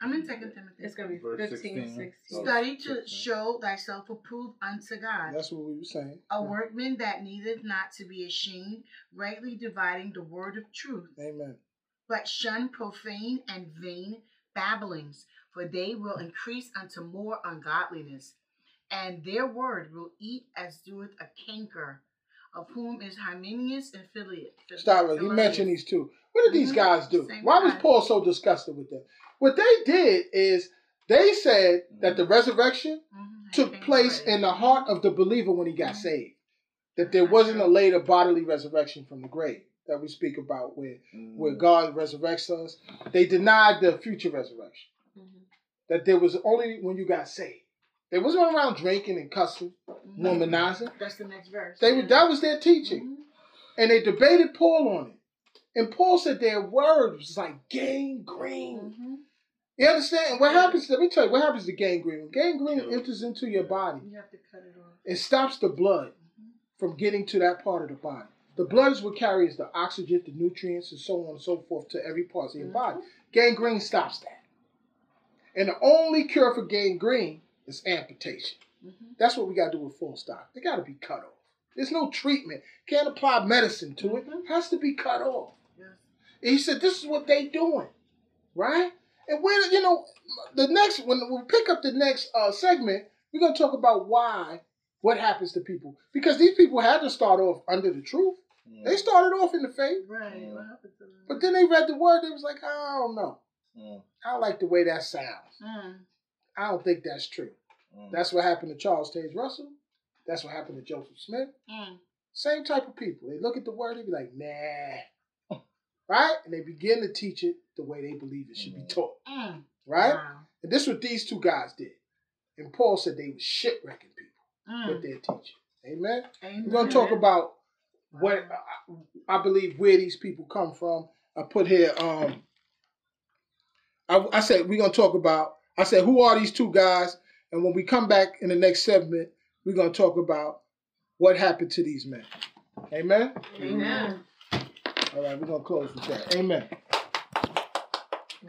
I'm in Second Timothy. It's gonna be Verse 15, 16. 16. Study to show thyself approved unto God, That's what we were saying. a workman that needeth not to be ashamed, rightly dividing the word of truth. Amen. But shun profane and vain babblings, for they will increase unto more ungodliness, and their word will eat as doeth a canker, of whom is Hymenaeus and Phileas. Stop it. You mentioned these two. What did these Mhm. guys do? Same Why was. Paul so disgusted with them? What they did is they said that the resurrection Mhm, took place in the heart of the believer when he got Mhm. saved. That there wasn't a later bodily resurrection from the grave that we speak about where, Mm. where God resurrects us. They denied the future resurrection. Mhm. That there was only when you got saved. They wasn't around drinking and cussing, Mhm. womanizing. That's the next verse. They were, that was their teaching. Mhm. And they debated Paul on it. And Paul said their word was like gangrene. Mhm. You understand? And what happens, let me tell you, what happens to gangrene? When gangrene enters into your body, You have to cut it off. it stops the blood from getting to that part of the body. The blood is what carries the oxygen, the nutrients, and so on and so forth to every part of your body. Gangrene stops that. And the only cure for gangrene is amputation. Mhm. That's what we got to do with full stop. They got to be cut off. There's no treatment. Can't apply medicine to it. Mhm. Has to be cut off. Yes. And he said, "This is what they doing, right?" And when you know the next when we pick up the next uh, segment, we're gonna talk about why, what happens to people because these people had to start off under the truth. Mm. They started off in the faith, Right. What happened to them? but then they read the word. They was like, I don't know. Mm. I don't like the way that sounds. Mm. I don't think that's true. Mm. That's what happened to Charles Taze Russell. That's what happened to Joseph Smith. Mm. Same type of people. They look at the word, they be like, nah. [LAUGHS] Right? And they begin to teach it the way they believe it should be taught. Mm. Right? Wow. And this is what these two guys did. And Paul said they was shipwrecking people with Mm. their teaching. Amen? Amen. We're going to talk about what I, I believe where these people come from. I put here, um, I, I said we're going to talk about, I said, who are these two guys? And when we come back in the next segment, we're going to talk about what happened to these men. Amen? Amen. All right, we're going to close with that. Amen.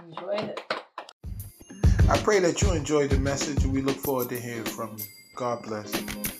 Enjoy it. I pray that you enjoyed the message and we look forward to hearing from you. God bless.